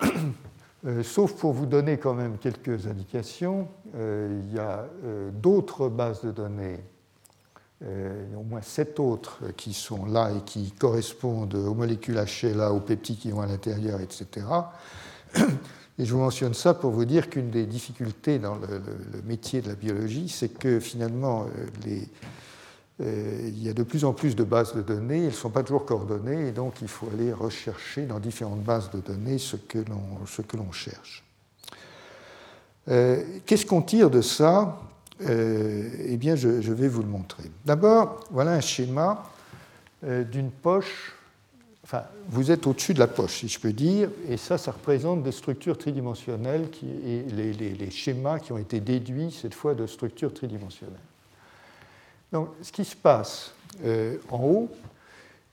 Euh, sauf pour vous donner quand même quelques indications, euh, il y a euh, d'autres bases de données, il y a au moins sept autres qui sont là et qui correspondent aux molécules HLA, aux peptides qui vont à l'intérieur, etc. Et je vous mentionne ça pour vous dire qu'une des difficultés dans le, métier de la biologie, c'est que finalement, les, il y a de plus en plus de bases de données, elles ne sont pas toujours coordonnées, et donc il faut aller rechercher dans différentes bases de données ce que l'on cherche. Euh, qu'est-ce qu'on tire de ça? Euh, Eh bien, je, vais vous le montrer. D'abord, voilà un schéma d'une poche. Enfin, vous êtes au-dessus de la poche, si je peux dire, et ça, ça représente des structures tridimensionnelles et les schémas qui ont été déduits cette fois de structures tridimensionnelles. Donc, ce qui se passe euh, en haut,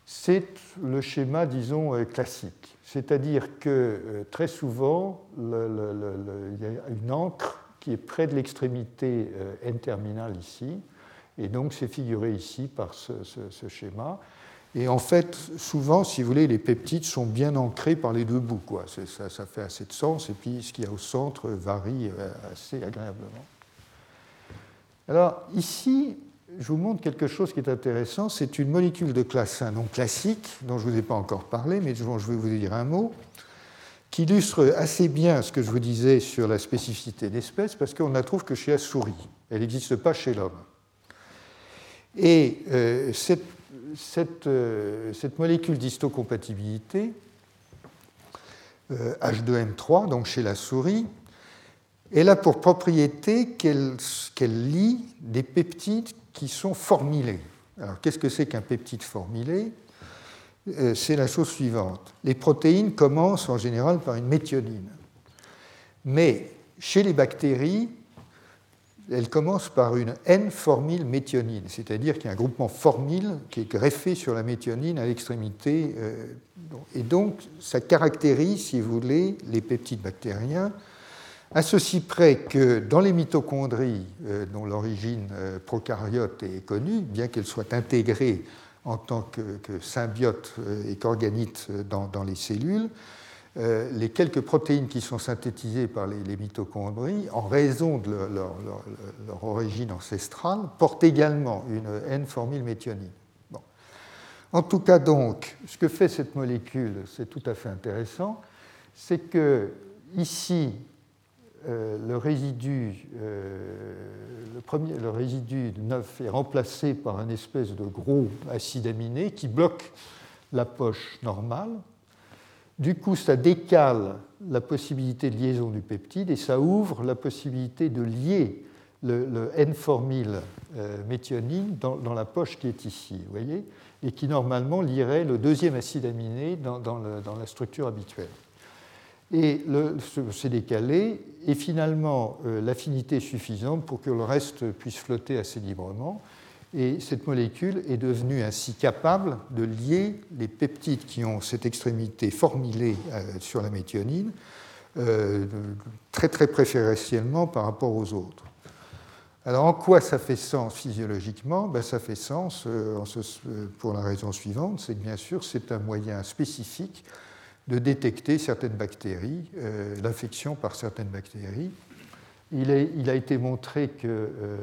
c'est le schéma, disons, euh, classique. C'est-à-dire que euh, très souvent, il y a une encre qui est près de l'extrémité N-terminale ici, et donc c'est figuré ici par ce, schéma. Et en fait, souvent, si vous voulez, les peptides sont bien ancrés par les deux bouts. Ça, ça, fait assez de sens, et puis ce qu'il y a au centre varie assez agréablement. Alors ici, je vous montre quelque chose qui est intéressant. C'est une molécule de classe 1 non classique, dont je ne vous ai pas encore parlé, mais dont je vais vous dire un mot, qui illustre assez bien ce que je vous disais sur la spécificité d'espèce, parce qu'on la trouve que chez la souris. Elle n'existe pas chez l'homme. Et euh, cette, euh, cette, molécule d'histocompatibilité, H2M3, euh, donc chez la souris, elle a pour propriété qu'elle lie des peptides qui sont formilés. Alors, qu'est-ce que c'est qu'un peptide formilé? Euh, C'est la chose suivante. Les protéines commencent en général par une méthionine. Mais chez les bactéries, elles commencent par une N-formyl méthionine, c'est-à-dire qu'il y a un groupement formyle qui est greffé sur la méthionine à l'extrémité. Euh, et donc, ça caractérise, si vous voulez, les peptides bactériens à ceci près que dans les mitochondries, euh, dont l'origine euh, prokaryote est connue, bien qu'elles soient intégrées en tant que, symbiotes euh, et qu'organites dans, les cellules, les quelques protéines qui sont synthétisées par les, mitochondries, en raison de leur, origine ancestrale, portent également une N-formylméthionine. En tout cas, donc, ce que fait cette molécule, c'est tout à fait intéressant, c'est que ici, euh, le résidu, euh, le, premier, le résidu neuf est remplacé par un espèce de gros acide aminé qui bloque la poche normale. Du coup, ça décale la possibilité de liaison du peptide et ça ouvre la possibilité de lier le, N-formyl euh, méthionine dans, la poche qui est ici, vous voyez, et qui normalement lierait le deuxième acide aminé dans la structure habituelle et c'est décalé, et finalement euh, l'affinité suffisante pour que le reste puisse flotter assez librement. Et cette molécule est devenue ainsi capable de lier les peptides qui ont cette extrémité formilée euh, sur la méthionine euh, très très préférentiellement par rapport aux autres. Alors en quoi ça fait sens physiologiquement? Ben, Ça fait sens pour la raison suivante, c'est que bien sûr c'est un moyen spécifique de détecter certaines bactéries, euh, l'infection par certaines bactéries. Il, a été montré que euh, euh,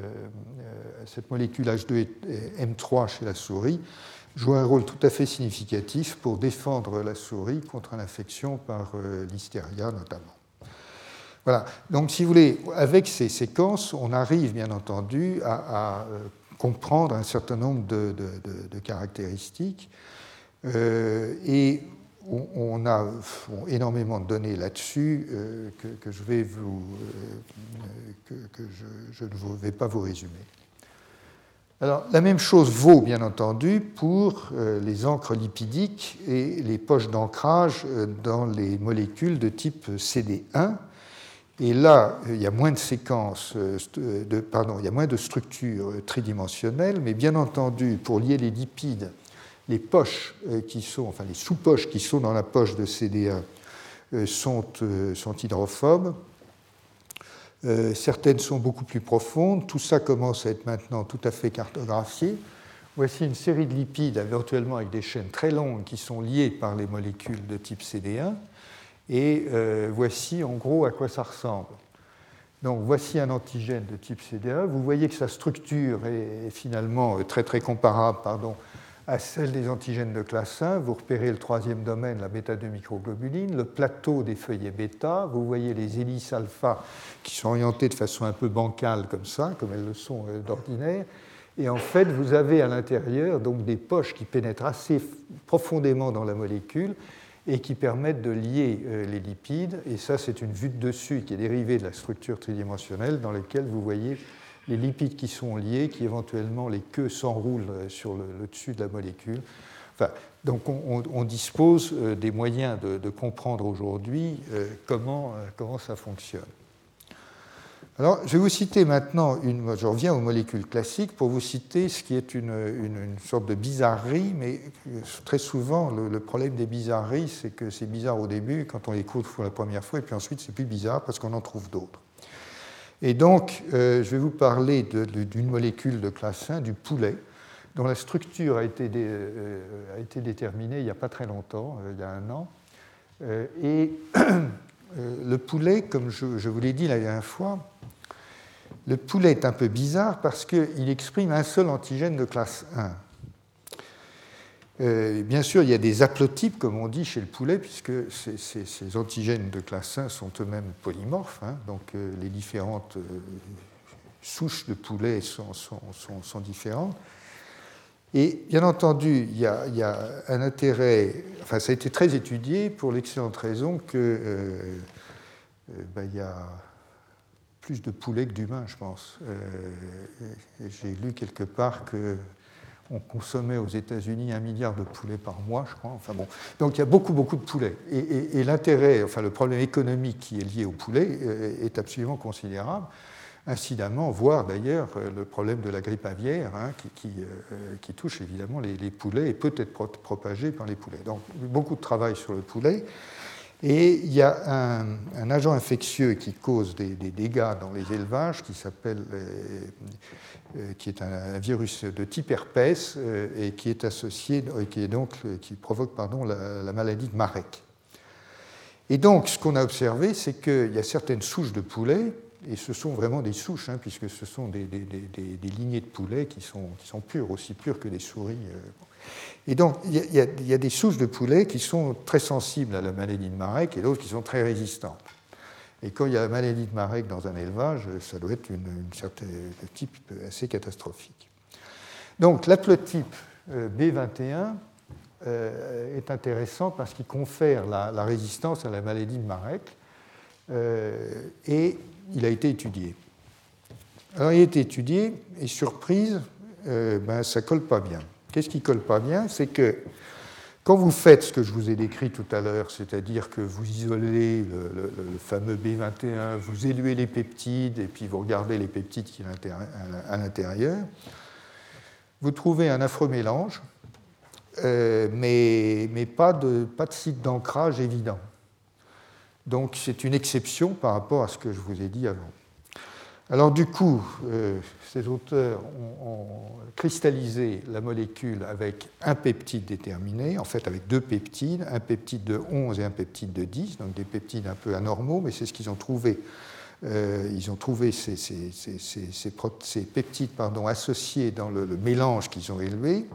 cette molécule H2M3 chez la souris joue un rôle tout à fait significatif pour défendre la souris contre l'infection par l'hystéria notamment. Voilà. Donc, si vous voulez, avec ces séquences, on arrive bien entendu à comprendre un certain nombre de, caractéristiques. et on, a énormément de données là-dessus que, je vais vous, que, je, ne vais pas vous résumer. Alors, la même chose vaut, bien entendu, pour les encres lipidiques et les poches d'ancrage dans les molécules de type CD1, et là, il y a moins de séquences, euh, de, pardon, il y a moins de structures euh, tridimensionnelles, mais bien entendu, pour lier les lipides, les poches euh, qui sont, enfin les sous-poches qui sont dans la poche de CD1 sont, sont hydrophobes. certaines sont beaucoup plus profondes. Tout ça commence à être maintenant tout à fait cartographié. Voici une série de lipides, éventuellement avec des chaînes très longues, qui sont liées par les molécules de type CD1. Et euh, voici en gros à quoi ça ressemble. Donc voici un antigène de type CD1. Vous voyez que sa structure est finalement euh, très très comparable pardon, à celle des antigènes de classe 1. Vous repérez le troisième domaine, la bêta-2 microglobuline, le plateau des feuillets bêta. Vous voyez les hélices alpha qui sont orientées de façon un peu bancale comme ça, comme elles le sont euh, d'ordinaire. Et en fait, vous avez à l'intérieur donc des poches qui pénètrent assez profondément dans la molécule et qui permettent de lier euh, les lipides. Et ça, c'est une vue de dessus qui est dérivée de la structure tridimensionnelle dans laquelle vous voyez les lipides qui sont liés, qui éventuellement les queues s'enroulent euh, sur le, dessus de la molécule. Enfin, donc on, dispose euh, des moyens de, comprendre aujourd'hui comment, comment ça fonctionne. Alors, je vais vous citer maintenant, une, je reviens aux molécules classiques pour vous citer ce qui est une, sorte de bizarrerie, mais très souvent, le, problème des bizarreries, c'est que c'est bizarre au début, quand on les écoute pour la première fois, et puis ensuite c'est plus bizarre parce qu'on en trouve d'autres. Et donc, euh, je vais vous parler d'une molécule de classe 1, du poulet, dont la structure a été, euh, déterminée il n'y a pas très longtemps, euh, il y a un an. et le poulet, comme je, je vous l'ai dit la dernière fois, le poulet est un peu bizarre parce qu'il exprime un seul antigène de classe 1. Euh, bien sûr, il y a des haplotypes, comme on dit chez le poulet, puisque ces, antigènes de classe 1 sont eux-mêmes polymorphes. Hein. donc euh, les différentes euh, souches de poulet sont, différentes. Et bien entendu, il y, a, un intérêt, enfin ça a été très étudié pour l'excellente raison que ben, il y a plus de poulets que d'humains, je pense. J'ai lu quelque part que on consommait aux États-Unis un milliard de poulets par mois, je crois. Enfin bon, donc il y a beaucoup, beaucoup de poulets. Et, l'intérêt, enfin le problème économique qui est lié au poulet euh, est absolument considérable. Incidemment, voire d'ailleurs euh, le problème de la grippe aviaire, hein, qui, qui, touche évidemment les, les poulets et peut être propagé par les poulets. Donc beaucoup de travail sur le poulet. Et il y a un, agent infectieux qui cause des, dégâts dans les élevages qui s'appelle, euh, euh, qui est un, virus de type herpès euh, et qui est associé, qui est donc, qui provoque pardon, la, maladie de Marek. Et donc, ce qu'on a observé, c'est qu'il y a certaines souches de poulets, et ce sont vraiment des souches, hein, puisque ce sont des, lignées de poulets qui sont, qui sont pures, aussi pures que des souris. Et donc, il y, a, des souches de poulets qui sont très sensibles à la maladie de Marek et d'autres qui sont très résistantes. Et quand il y a la maladie de Marek dans un élevage, ça doit être une, certaine type assez catastrophique. Donc, l'aplotype euh, B21 euh, est intéressant parce qu'il confère la, résistance à la maladie de Marek euh, et il a été étudié. Alors, il a été étudié et surprise, ben, ça ne colle pas bien. Qu'est-ce qui colle pas bien C'est que quand vous faites ce que je vous ai décrit tout à l'heure, c'est-à-dire que vous isolez le, fameux B21, vous éluez les peptides et puis vous regardez les peptides qui à l'intérieur, vous trouvez un affreux mélange, euh, mais, mais, pas, de, pas de site d'ancrage évident. Donc c'est une exception par rapport à ce que je vous ai dit avant. Alors du coup, euh, ces auteurs ont, cristallisé la molécule avec un peptide déterminé, en fait avec deux peptides, un peptide de 11 et un peptide de 10, donc des peptides un peu anormaux, mais c'est ce qu'ils ont trouvé. Euh, ils ont trouvé ces, peptides associés dans le, mélange qu'ils ont élevé.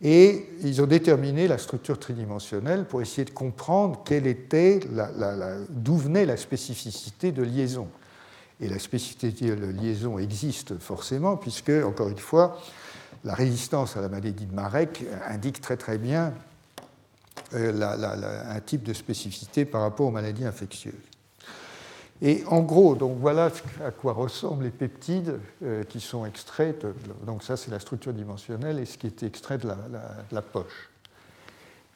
Et ils ont déterminé la structure tridimensionnelle pour essayer de comprendre quelle était d'où venait la spécificité de liaison. Et la spécificité de liaison existe forcément, puisque, encore une fois, la résistance à la maladie de Marek indique très très bien euh, un type de spécificité par rapport aux maladies infectieuses. Et en gros, donc voilà à quoi ressemblent les peptides euh, qui sont extraits. donc ça, c'est la structure dimensionnelle et ce qui est extrait de la, poche.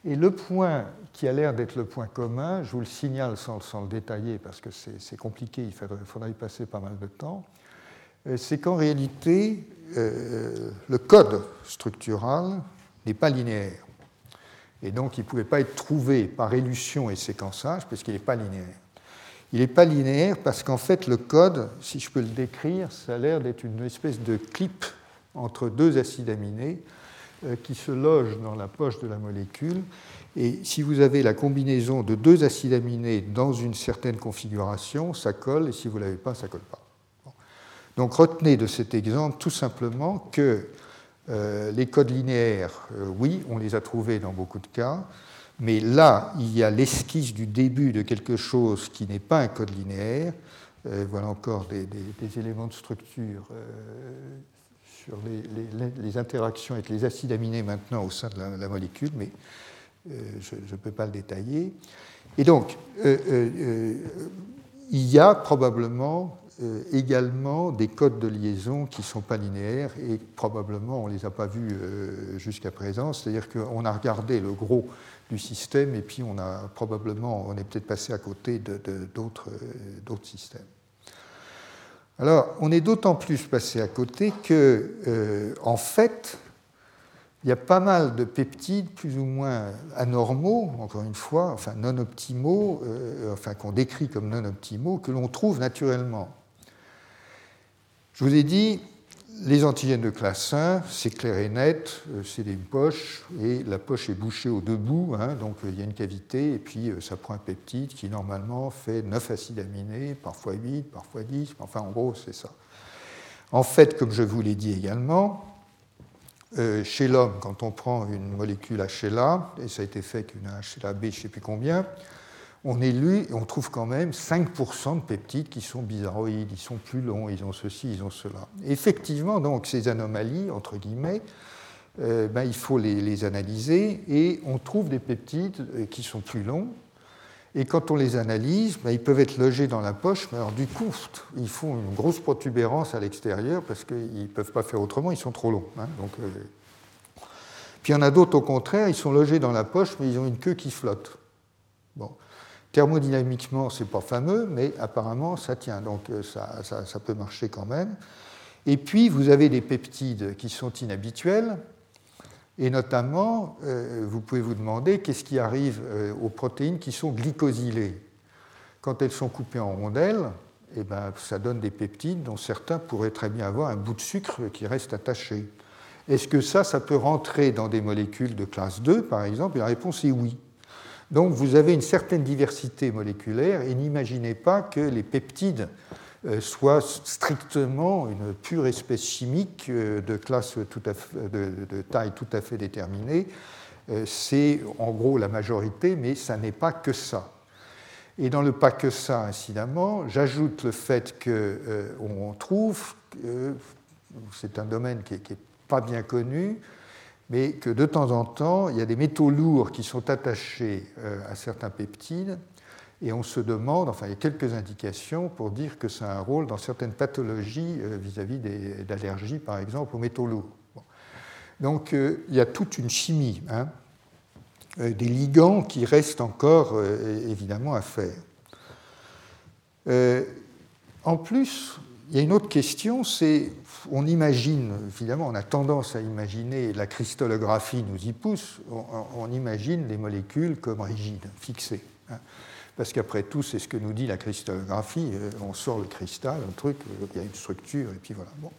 Et le point qui a l'air d'être le point commun, je vous le signale sans, le détailler parce que c'est compliqué, il faudrait, y passer pas mal de temps, euh, c'est qu'en réalité, euh, le code structural n'est pas linéaire. Et donc, il ne pouvait pas être trouvé par élution et séquençage, puisqu'il n'est pas linéaire. Il n'est pas linéaire parce qu'en fait, le code, si je peux le décrire, ça a l'air d'être une espèce de clip entre deux acides aminés qui se logent dans la poche de la molécule. Et si vous avez la combinaison de deux acides aminés dans une certaine configuration, ça colle, et si vous ne l'avez pas, ça ne colle pas. Donc retenez de cet exemple tout simplement que euh, les codes linéaires, euh, oui, on les a trouvés dans beaucoup de cas, mais là, il y a l'esquisse du début de quelque chose qui n'est pas un code linéaire. Euh, voilà encore des, éléments de structure sur les, interactions avec les acides aminés maintenant au sein de la, molécule, mais je ne peux pas le détailler. Et donc, il y a probablement euh, également des codes de liaison qui ne sont pas linéaires et probablement on ne les a pas vus euh, jusqu'à présent. C'est-à-dire qu'on a regardé le gros du système et puis on a probablement, on est peut-être passé à côté euh, d'autres systèmes. Alors, on est d'autant plus passé à côté que, en fait, il y a pas mal de peptides plus ou moins anormaux, encore une fois, enfin non optimaux, enfin qu'on décrit comme non optimaux, que l'on trouve naturellement. Je vous ai dit, les antigènes de classe 1, c'est clair et net, euh, c'est une poche, et la poche est bouchée aux deux bouts, hein, donc euh, il y a une cavité, et puis euh, ça prend un peptide qui normalement fait 9 acides aminés, parfois 8, parfois 10, enfin en gros c'est ça. En fait, comme je vous l'ai dit également, chez l'homme, quand on prend une molécule HLA, et ça a été fait qu'une HLA-B, je ne sais plus combien, on lu et on trouve quand même 5% de peptides qui sont bizarroïdes, ils sont plus longs, ils ont ceci, ils ont cela. Effectivement, donc, ces anomalies, entre guillemets, euh, ben, il faut les, analyser et on trouve des peptides euh, qui sont plus longs. Et quand on les analyse, ben, ils peuvent être logés dans la poche, mais alors du coup, ils font une grosse protubérance à l'extérieur parce qu'ils ne peuvent pas faire autrement, ils sont trop longs. Hein. euh, Puis il y en a d'autres au contraire, ils sont logés dans la poche, mais ils ont une queue qui flotte. Bon. Thermodynamiquement, ce n'est pas fameux, mais apparemment, ça tient, donc euh, ça, peut marcher quand même. Et puis, vous avez des peptides qui sont inhabituels, et notamment, euh, vous pouvez vous demander qu'est-ce qui arrive euh, aux protéines qui sont glycosylées. Quand elles sont coupées en rondelles, eh ben, ça donne des peptides dont certains pourraient très bien avoir un bout de sucre qui reste attaché. Est-ce que ça, ça peut rentrer dans des molécules de classe 2, par exemple? Et la réponse est oui. Donc vous avez une certaine diversité moléculaire et n'imaginez pas que les peptides euh, soient strictement une pure espèce chimique euh, de, classe tout à de, taille tout à fait déterminée. Euh, c'est en gros la majorité, mais ça n'est pas que ça. Et dans le pas que ça, incidemment, j'ajoute le fait qu'on trouve, c'est un domaine qui n'est pas bien connu, mais que de temps en temps, il y a des métaux lourds qui sont attachés euh, à certains peptides, et on se demande, enfin il y a quelques indications pour dire que ça a un rôle dans certaines pathologies euh, vis-à-vis d'allergies, par exemple, aux métaux lourds. Donc euh, il y a toute une chimie, hein, des ligands qui restent encore évidemment à faire. en plus, il y a une autre question, c'est, on imagine, évidemment, on a tendance à imaginer, la cristallographie nous y pousse, on, imagine les molécules comme rigides, fixées. Hein. Parce qu'après tout, c'est ce que nous dit la cristallographie, euh, on sort le cristal, un truc, euh, il y a une structure, et puis voilà. Bon.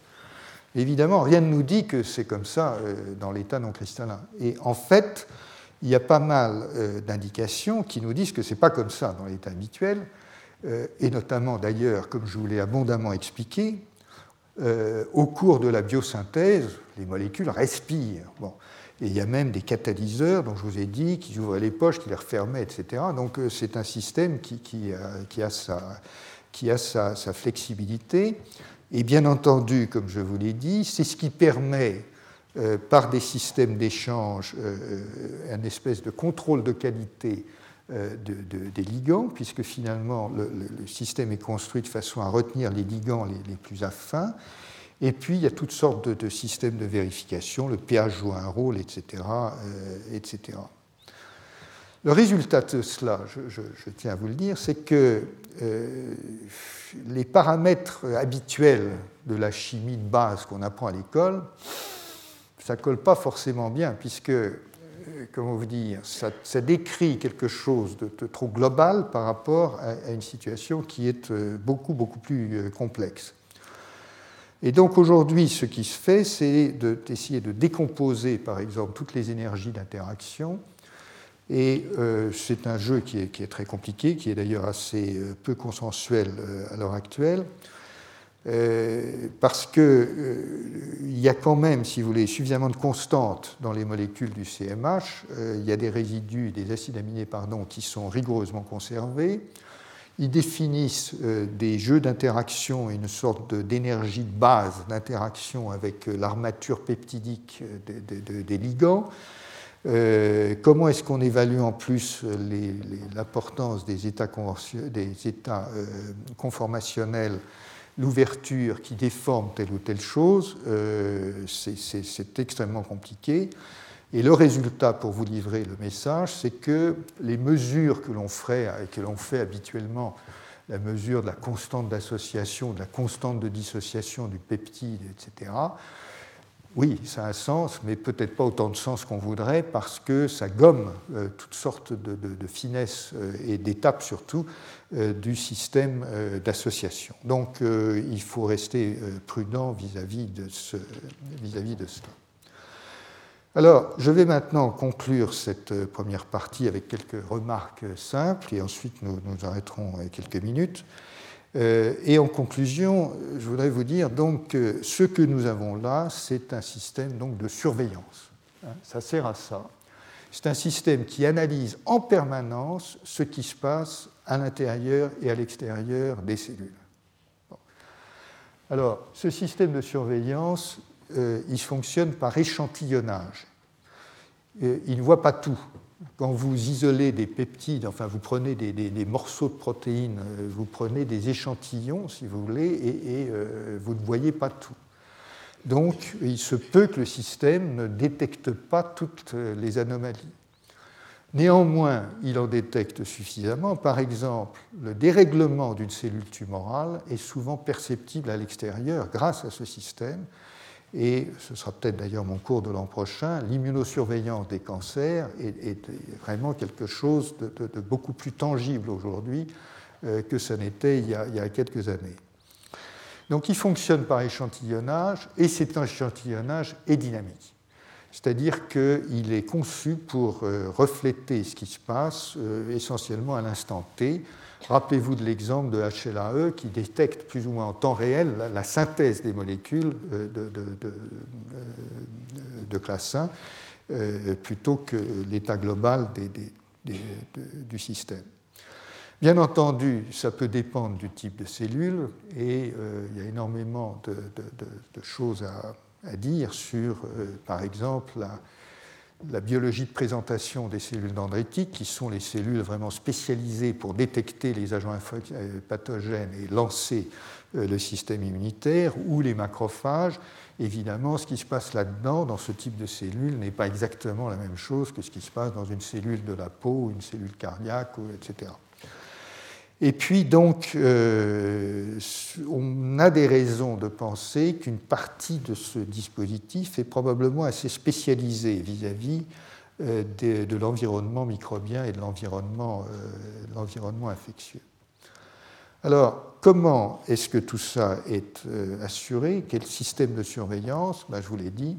Évidemment, rien ne nous dit que c'est comme ça euh, dans l'état non cristallin. Et en fait, il y a pas mal d'indications qui nous disent que ce n'est pas comme ça dans l'état habituel, et notamment d'ailleurs, comme je vous l'ai abondamment expliqué, euh, au cours de la biosynthèse, les molécules respirent. Bon. Et il y a même des catalyseurs dont je vous ai dit qui ouvraient les poches, qui les refermaient, etc. Donc euh, c'est un système qui, a, qui a sa, flexibilité. Et bien entendu, comme je vous l'ai dit, c'est ce qui permet, euh, par des systèmes d'échange, un espèce de contrôle de qualité des ligands, puisque finalement le, système est construit de façon à retenir les ligands les, plus affins. Et puis, il y a toutes sortes de, systèmes de vérification, le pH joue un rôle, etc. Euh, etc. Le résultat de cela, je, tiens à vous le dire, c'est que euh, les paramètres habituels de la chimie de base qu'on apprend à l'école, ça ne colle pas forcément bien, puisque, euh, comment vous dire, ça, décrit quelque chose de, trop global par rapport à, une situation qui est beaucoup, beaucoup plus complexe. Et donc aujourd'hui, ce qui se fait, c'est d'essayer de, décomposer, par exemple, toutes les énergies d'interaction. Et euh, c'est un jeu qui est, très compliqué, qui est d'ailleurs assez euh, peu consensuel euh, à l'heure actuelle, parce qu'il y a quand même, si vous voulez, suffisamment de constantes dans les molécules du CMH. il y a des résidus, des acides aminés, pardon, qui sont rigoureusement conservés. Ils définissent euh, des jeux d'interaction une sorte d'énergie de base d'interaction avec euh, l'armature peptidique euh, des ligands. comment est-ce qu'on évalue en plus l'importance des états conformationnels, l'ouverture qui déforme telle ou telle chose C'est extrêmement compliqué. Et le résultat, pour vous livrer le message, c'est que les mesures que l'on ferait et que l'on fait habituellement, la mesure de la constante d'association, de la constante de dissociation du peptide, etc., oui, ça a un sens, mais peut-être pas autant de sens qu'on voudrait, parce que ça gomme euh, toutes sortes de, finesses euh, et d'étapes surtout euh, du système d'association. Donc il faut rester prudent vis-à-vis de, cela. Alors, je vais maintenant conclure cette première partie avec quelques remarques simples et ensuite nous nous arrêterons quelques minutes. Euh, et en conclusion, je voudrais vous dire donc que ce que nous avons là, c'est un système donc de surveillance. Hein, ça sert à ça. C'est un système qui analyse en permanence ce qui se passe à l'intérieur et à l'extérieur des cellules. Alors, ce système de surveillance, euh, il fonctionne par échantillonnage. il ne voit pas tout. Quand vous isolez des peptides, enfin vous prenez des, morceaux de protéines, euh, vous prenez des échantillons, si vous voulez, et, euh, vous ne voyez pas tout. Donc il se peut que le système ne détecte pas toutes les anomalies. Néanmoins, il en détecte suffisamment. Par exemple, le dérèglement d'une cellule tumorale est souvent perceptible à l'extérieur grâce à ce système et ce sera peut-être d'ailleurs mon cours de l'an prochain, l'immunosurveillance des cancers est, vraiment quelque chose de, beaucoup plus tangible aujourd'hui euh, que ce n'était il, y a quelques années. Donc il fonctionne par échantillonnage et cet échantillonnage est dynamique. C'est-à-dire qu'il est conçu pour euh, refléter ce qui se passe euh, essentiellement à l'instant T Rappelez-vous de l'exemple de HLAE qui détecte plus ou moins en temps réel la, synthèse des molécules euh, de, classe 1 euh, plutôt que l'état global du système. Bien entendu, ça peut dépendre du type de cellule et il y a énormément de, choses à, dire sur, par exemple, la, biologie de présentation des cellules dendritiques, qui sont les cellules vraiment spécialisées pour détecter les agents euh, pathogènes et lancer euh, le système immunitaire, ou les macrophages. Évidemment, ce qui se passe là-dedans, dans ce type de cellule, n'est pas exactement la même chose que ce qui se passe dans une cellule de la peau, une cellule cardiaque, etc. Et puis donc, euh, on a des raisons de penser qu'une partie de ce dispositif est probablement assez spécialisée vis-à-vis euh, de, l'environnement microbien et de l'environnement euh, infectieux. Alors, comment est-ce que tout ça est assuré? Quel système de surveillance? Ben, Je vous l'ai dit,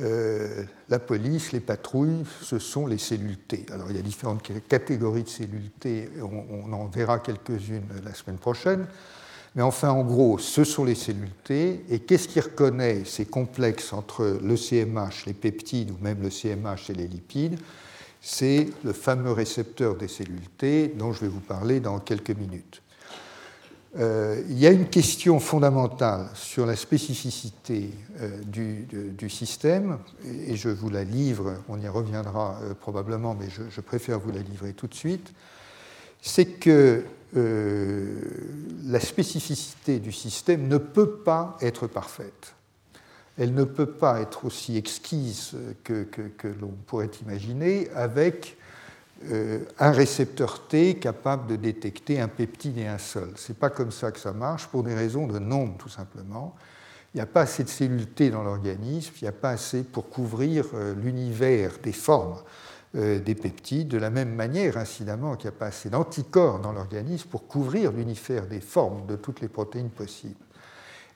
euh, la police, les patrouilles, ce sont les cellules T. Alors il y a différentes catégories de cellules on, en verra quelques-unes la semaine prochaine. Mais enfin, en gros, ce sont les cellules T. Et qu'est-ce qui reconnaît ces complexes entre le CMH, les peptides, ou même le CMH et les lipides? C'est le fameux récepteur des cellules T dont je vais vous parler dans quelques minutes. Euh, il y a une question fondamentale sur la spécificité euh, du, système, et je vous la livre, on y reviendra euh, probablement, mais je, préfère vous la livrer tout de suite, c'est que la spécificité du système ne peut pas être parfaite. Elle ne peut pas être aussi exquise que l'on pourrait imaginer avec un récepteur T capable de détecter un peptide et un seul. Ce n'est pas comme ça que ça marche, pour des raisons de nombre tout simplement. Il n'y a pas assez de cellules T dans l'organisme, il n'y a pas assez pour couvrir euh, l'univers des formes euh, des peptides, de la même manière, incidemment, qu'il n'y a pas assez d'anticorps dans l'organisme pour couvrir l'univers des formes de toutes les protéines possibles.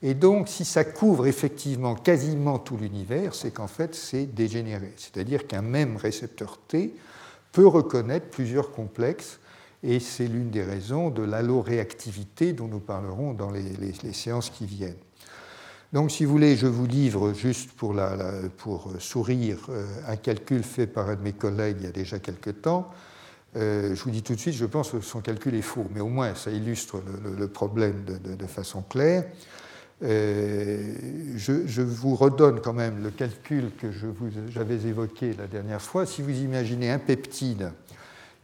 Et donc, si ça couvre effectivement quasiment tout l'univers, c'est qu'en fait, c'est dégénéré. C'est-à-dire qu'un même récepteur T peut reconnaître plusieurs complexes, et c'est l'une des raisons de l'alloréactivité dont nous parlerons dans les, séances qui viennent. Donc, si vous voulez, je vous livre juste pour, pour sourire euh, un calcul fait par un de mes collègues il y a déjà quelque temps. Euh, je vous dis tout de suite, je pense que son calcul est faux, mais au moins ça illustre le, problème de, façon claire. Euh, je, vous redonne quand même le calcul que j'avais évoqué la dernière fois. Si vous imaginez un peptide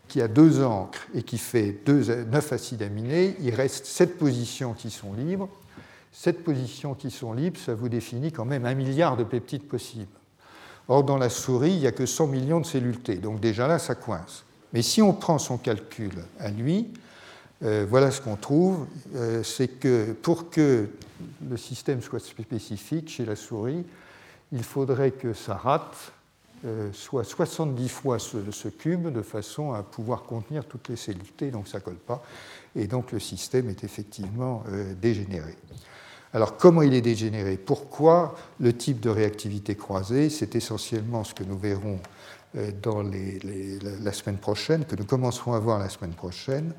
qui a deux encres et qui fait neuf acides aminés, il reste sept positions qui sont libres. Sept positions qui sont libres, ça vous définit quand même un milliard de peptides possibles. Or, dans la souris, il n'y a que 100 millions de cellules T, donc déjà là, ça coince. Mais si on prend son calcul à lui, euh, voilà ce qu'on trouve, euh, c'est que pour que le système soit spécifique chez la souris, il faudrait que sa rate euh, soit 70 fois ce, cube de façon à pouvoir contenir toutes les cellules donc ça ne colle pas, et donc le système est effectivement dégénéré. Alors comment il est dégénéré? Pourquoi le type de réactivité croisée? C'est essentiellement ce que nous verrons dans la semaine prochaine, que nous commencerons à voir la semaine prochaine.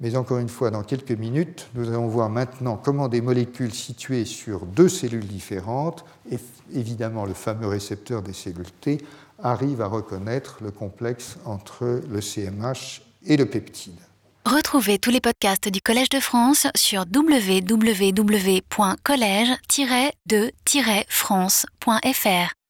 Mais encore une fois, dans quelques minutes, nous allons voir maintenant comment des molécules situées sur deux cellules différentes, et évidemment le fameux récepteur des cellules T, arrivent à reconnaître le complexe entre le CMH et le peptide. Retrouvez tous les podcasts du Collège de France sur www.collège-de-france.fr.